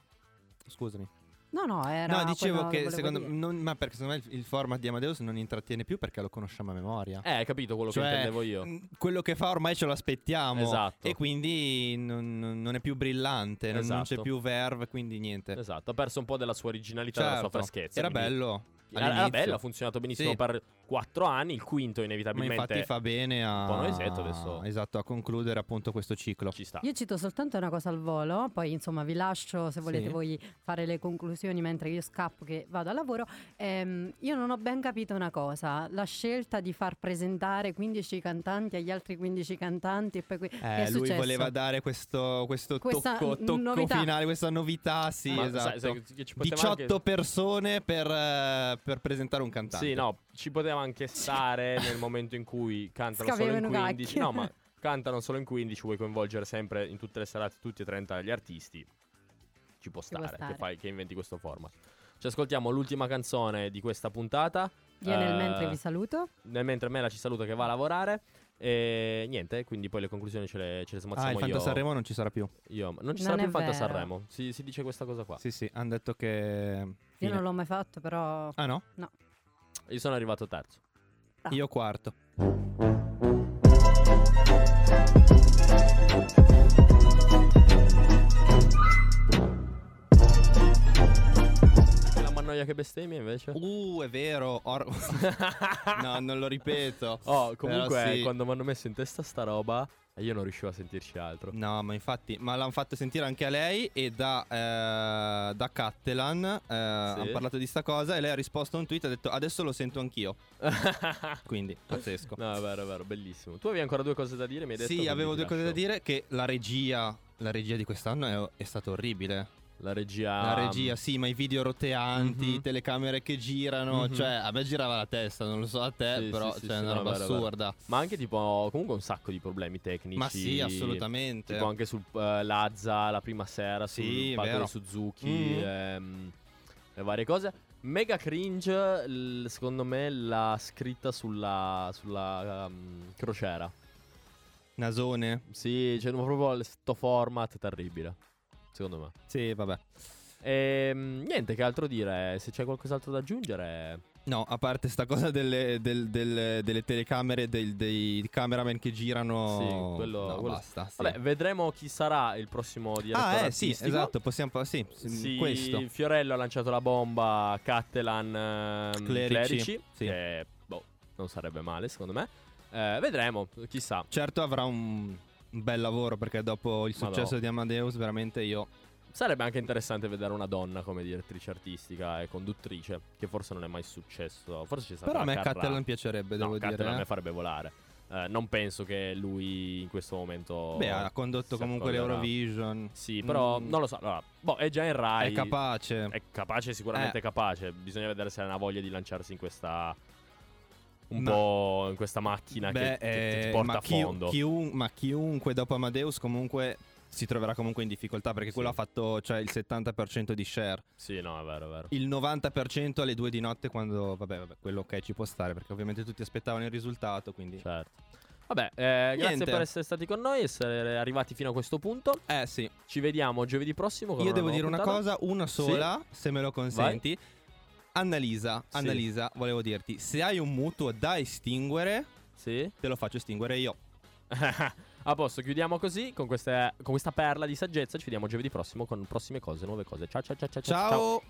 Speaker 2: Scusami.
Speaker 3: No, no, era.
Speaker 2: no, dicevo che secondo
Speaker 3: dire.
Speaker 2: non- ma perché secondo me il, il format di Amadeus non intrattiene più perché lo conosciamo a memoria.
Speaker 1: Eh, hai capito quello
Speaker 2: Cioè,
Speaker 1: che intendevo io.
Speaker 2: mh, Quello che fa ormai ce lo aspettiamo.
Speaker 1: Esatto.
Speaker 2: E quindi non, non- è più brillante, non, non c'è
Speaker 1: Esatto.
Speaker 2: più verve, quindi niente.
Speaker 1: Esatto, ha perso un po' della sua originalità, della sua
Speaker 2: Certo.
Speaker 1: freschezza.
Speaker 2: Era
Speaker 1: quindi-
Speaker 2: bello.
Speaker 1: Era, era
Speaker 2: all'inizio.
Speaker 1: bello, ha funzionato benissimo
Speaker 2: Sì.
Speaker 1: per 4 anni. Il quinto,
Speaker 2: Ma
Speaker 1: inevitabilmente,
Speaker 2: infatti fa bene a,
Speaker 1: adesso.
Speaker 2: esatto, a concludere appunto questo ciclo.
Speaker 1: ci sta.
Speaker 3: Io cito soltanto una cosa al volo, poi insomma vi lascio se volete
Speaker 2: Sì.
Speaker 3: voi fare le conclusioni mentre io scappo che vado al lavoro. Ehm, io non ho ben capito una cosa, la scelta di far presentare 15 cantanti agli altri 15 cantanti e poi qui... che è
Speaker 2: Eh, lui voleva dare questo, questo tocco, tocco
Speaker 3: novità.
Speaker 2: finale, questa novità, sì,
Speaker 1: Ma
Speaker 2: esatto.
Speaker 1: sai- sai che ci poteva
Speaker 2: 18
Speaker 1: anche-
Speaker 2: persone per, eh, per presentare un cantante.
Speaker 1: Sì, no, ci poteva anche stare nel momento in cui cantano solo in
Speaker 3: Scavevano
Speaker 1: 15.
Speaker 3: cacchi.
Speaker 1: No, ma cantano solo in 15, vuoi coinvolgere sempre in tutte le serate tutti e 30 gli artisti. Ci può stare,
Speaker 3: stare.
Speaker 1: Che, fai, che inventi questo format. Ci ascoltiamo l'ultima canzone di questa puntata.
Speaker 3: Io nel
Speaker 1: Eh,
Speaker 3: mentre vi saluto.
Speaker 1: Nel mentre Mela ci saluta che va a lavorare. E niente, quindi poi le conclusioni ce le, ce le
Speaker 2: Ah,
Speaker 1: smazziamo
Speaker 2: il
Speaker 1: io.
Speaker 2: Fanta Sanremo non ci sarà più.
Speaker 1: io. Non ci
Speaker 3: Non
Speaker 1: sarà più il Fanta
Speaker 3: vero.
Speaker 1: Sanremo. Si, si dice questa cosa qua.
Speaker 2: Sì, sì, hanno detto che...
Speaker 3: Io
Speaker 2: fine.
Speaker 3: non l'ho mai fatto, però...
Speaker 2: Ah no?
Speaker 1: Io sono arrivato terzo.
Speaker 3: Ah.
Speaker 2: Io quarto.
Speaker 1: La mannoia che bestemmia invece?
Speaker 2: Uh, è vero. or- [LAUGHS] [LAUGHS] no, non lo ripeto.
Speaker 1: Oh, comunque
Speaker 2: Però sì.
Speaker 1: quando mi hanno messo in testa sta roba, io non riuscivo a sentirci altro.
Speaker 2: No, ma infatti, ma l'hanno fatto sentire anche a lei e da, eh, da Cattelan eh, hanno parlato di sta cosa e lei ha risposto a un tweet e ha detto adesso lo sento anch'io. [LAUGHS] Quindi, pazzesco.
Speaker 1: No, è vero, è vero, bellissimo. Tu avevi ancora due cose da dire? Mi hai detto
Speaker 2: Sì, avevo due cose da
Speaker 1: lascio.
Speaker 2: dire che la regia, la regia di quest'anno è, è stata orribile.
Speaker 1: La regia.
Speaker 2: La regia, sì, ma i video roteanti,
Speaker 1: Mhm.
Speaker 2: telecamere che girano,
Speaker 1: Mhm.
Speaker 2: cioè a me girava la testa, non lo so a te,
Speaker 1: Sì,
Speaker 2: però
Speaker 1: sì, sì,
Speaker 2: cioè, è
Speaker 1: sì,
Speaker 2: una
Speaker 1: no,
Speaker 2: roba
Speaker 1: vero.
Speaker 2: assurda.
Speaker 1: Ma anche tipo, comunque un sacco di problemi tecnici.
Speaker 2: Ma sì, assolutamente.
Speaker 1: Tipo anche sul eh, Lazza la prima sera, sul
Speaker 2: Sì,
Speaker 1: palco
Speaker 2: vero.
Speaker 1: di Suzuki,
Speaker 2: Mhm.
Speaker 1: ehm, le varie cose. Mega cringe, l- secondo me, la scritta sulla, sulla ehm, crociera.
Speaker 2: Nasone.
Speaker 1: Sì, c'è proprio sto format terribile. Secondo me.
Speaker 2: Sì, vabbè.
Speaker 1: Ehm, niente, che altro dire? Se c'è qualcos'altro da aggiungere.
Speaker 2: No, a parte sta cosa delle, del- del- delle telecamere, del- dei cameraman che girano.
Speaker 1: Sì, quello-
Speaker 2: no,
Speaker 1: quello-
Speaker 2: basta. sì.
Speaker 1: Vabbè, vedremo chi sarà il prossimo direttore
Speaker 2: ah, eh, sì, esatto. Possiamo. Sì, sì,
Speaker 1: Sì,
Speaker 2: questo.
Speaker 1: Fiorello ha lanciato la bomba, Cattelan, ehm,
Speaker 2: Clerici,
Speaker 1: Clerici,
Speaker 2: sì.
Speaker 1: che boh, non sarebbe male secondo me. Eh, vedremo, chissà.
Speaker 2: Certo avrà un, un bel lavoro perché dopo il successo di Amadeus, veramente io.
Speaker 1: Sarebbe anche interessante vedere una donna come direttrice artistica e conduttrice, che forse non è mai successo. Forse c'è stata
Speaker 2: Però a me
Speaker 1: carra-
Speaker 2: Cattelan piacerebbe,
Speaker 1: No,
Speaker 2: devo
Speaker 1: Cattelan
Speaker 2: dire.
Speaker 1: a me
Speaker 2: eh.
Speaker 1: farebbe volare. Eh, non penso che lui in questo momento.
Speaker 2: Beh, ha condotto comunque l'Eurovision.
Speaker 1: Sì, però
Speaker 2: Mm.
Speaker 1: non lo so. Allora, boh, è già in Rai.
Speaker 2: È capace.
Speaker 1: È capace, sicuramente
Speaker 2: Eh.
Speaker 1: capace. Bisogna vedere se ha una voglia di lanciarsi in questa. Un
Speaker 2: Ma-
Speaker 1: po' in questa macchina
Speaker 2: Beh,
Speaker 1: che, che- che ti
Speaker 2: eh,
Speaker 1: porta a
Speaker 2: chi-
Speaker 1: fondo.
Speaker 2: chiun- ma chiunque dopo Amadeus comunque si troverà comunque in difficoltà perché
Speaker 1: Sì.
Speaker 2: quello ha fatto cioè, il 70% di share.
Speaker 1: Sì, no, è vero, è vero.
Speaker 2: Il 90% alle 2 di notte quando... Vabbè, vabbè, quello ok ci può stare perché ovviamente tutti aspettavano il risultato, quindi...
Speaker 1: Certo. Vabbè, eh, grazie per essere stati con noi, essere arrivati fino a questo punto.
Speaker 2: Eh sì,
Speaker 1: Ci vediamo giovedì prossimo.
Speaker 2: Io
Speaker 1: una
Speaker 2: devo dire una
Speaker 1: puntata.
Speaker 2: cosa, una sola, se me lo consenti. Annalisa,
Speaker 1: Sì.
Speaker 2: Annalisa, volevo dirti, se hai un mutuo da estinguere,
Speaker 1: Sì.
Speaker 2: te lo faccio estinguere io. [LAUGHS]
Speaker 1: a posto, chiudiamo così con, queste- con questa perla di saggezza. Ci vediamo giovedì prossimo con prossime cose, nuove cose. Ciao ciao ciao ciao.
Speaker 2: Ciao.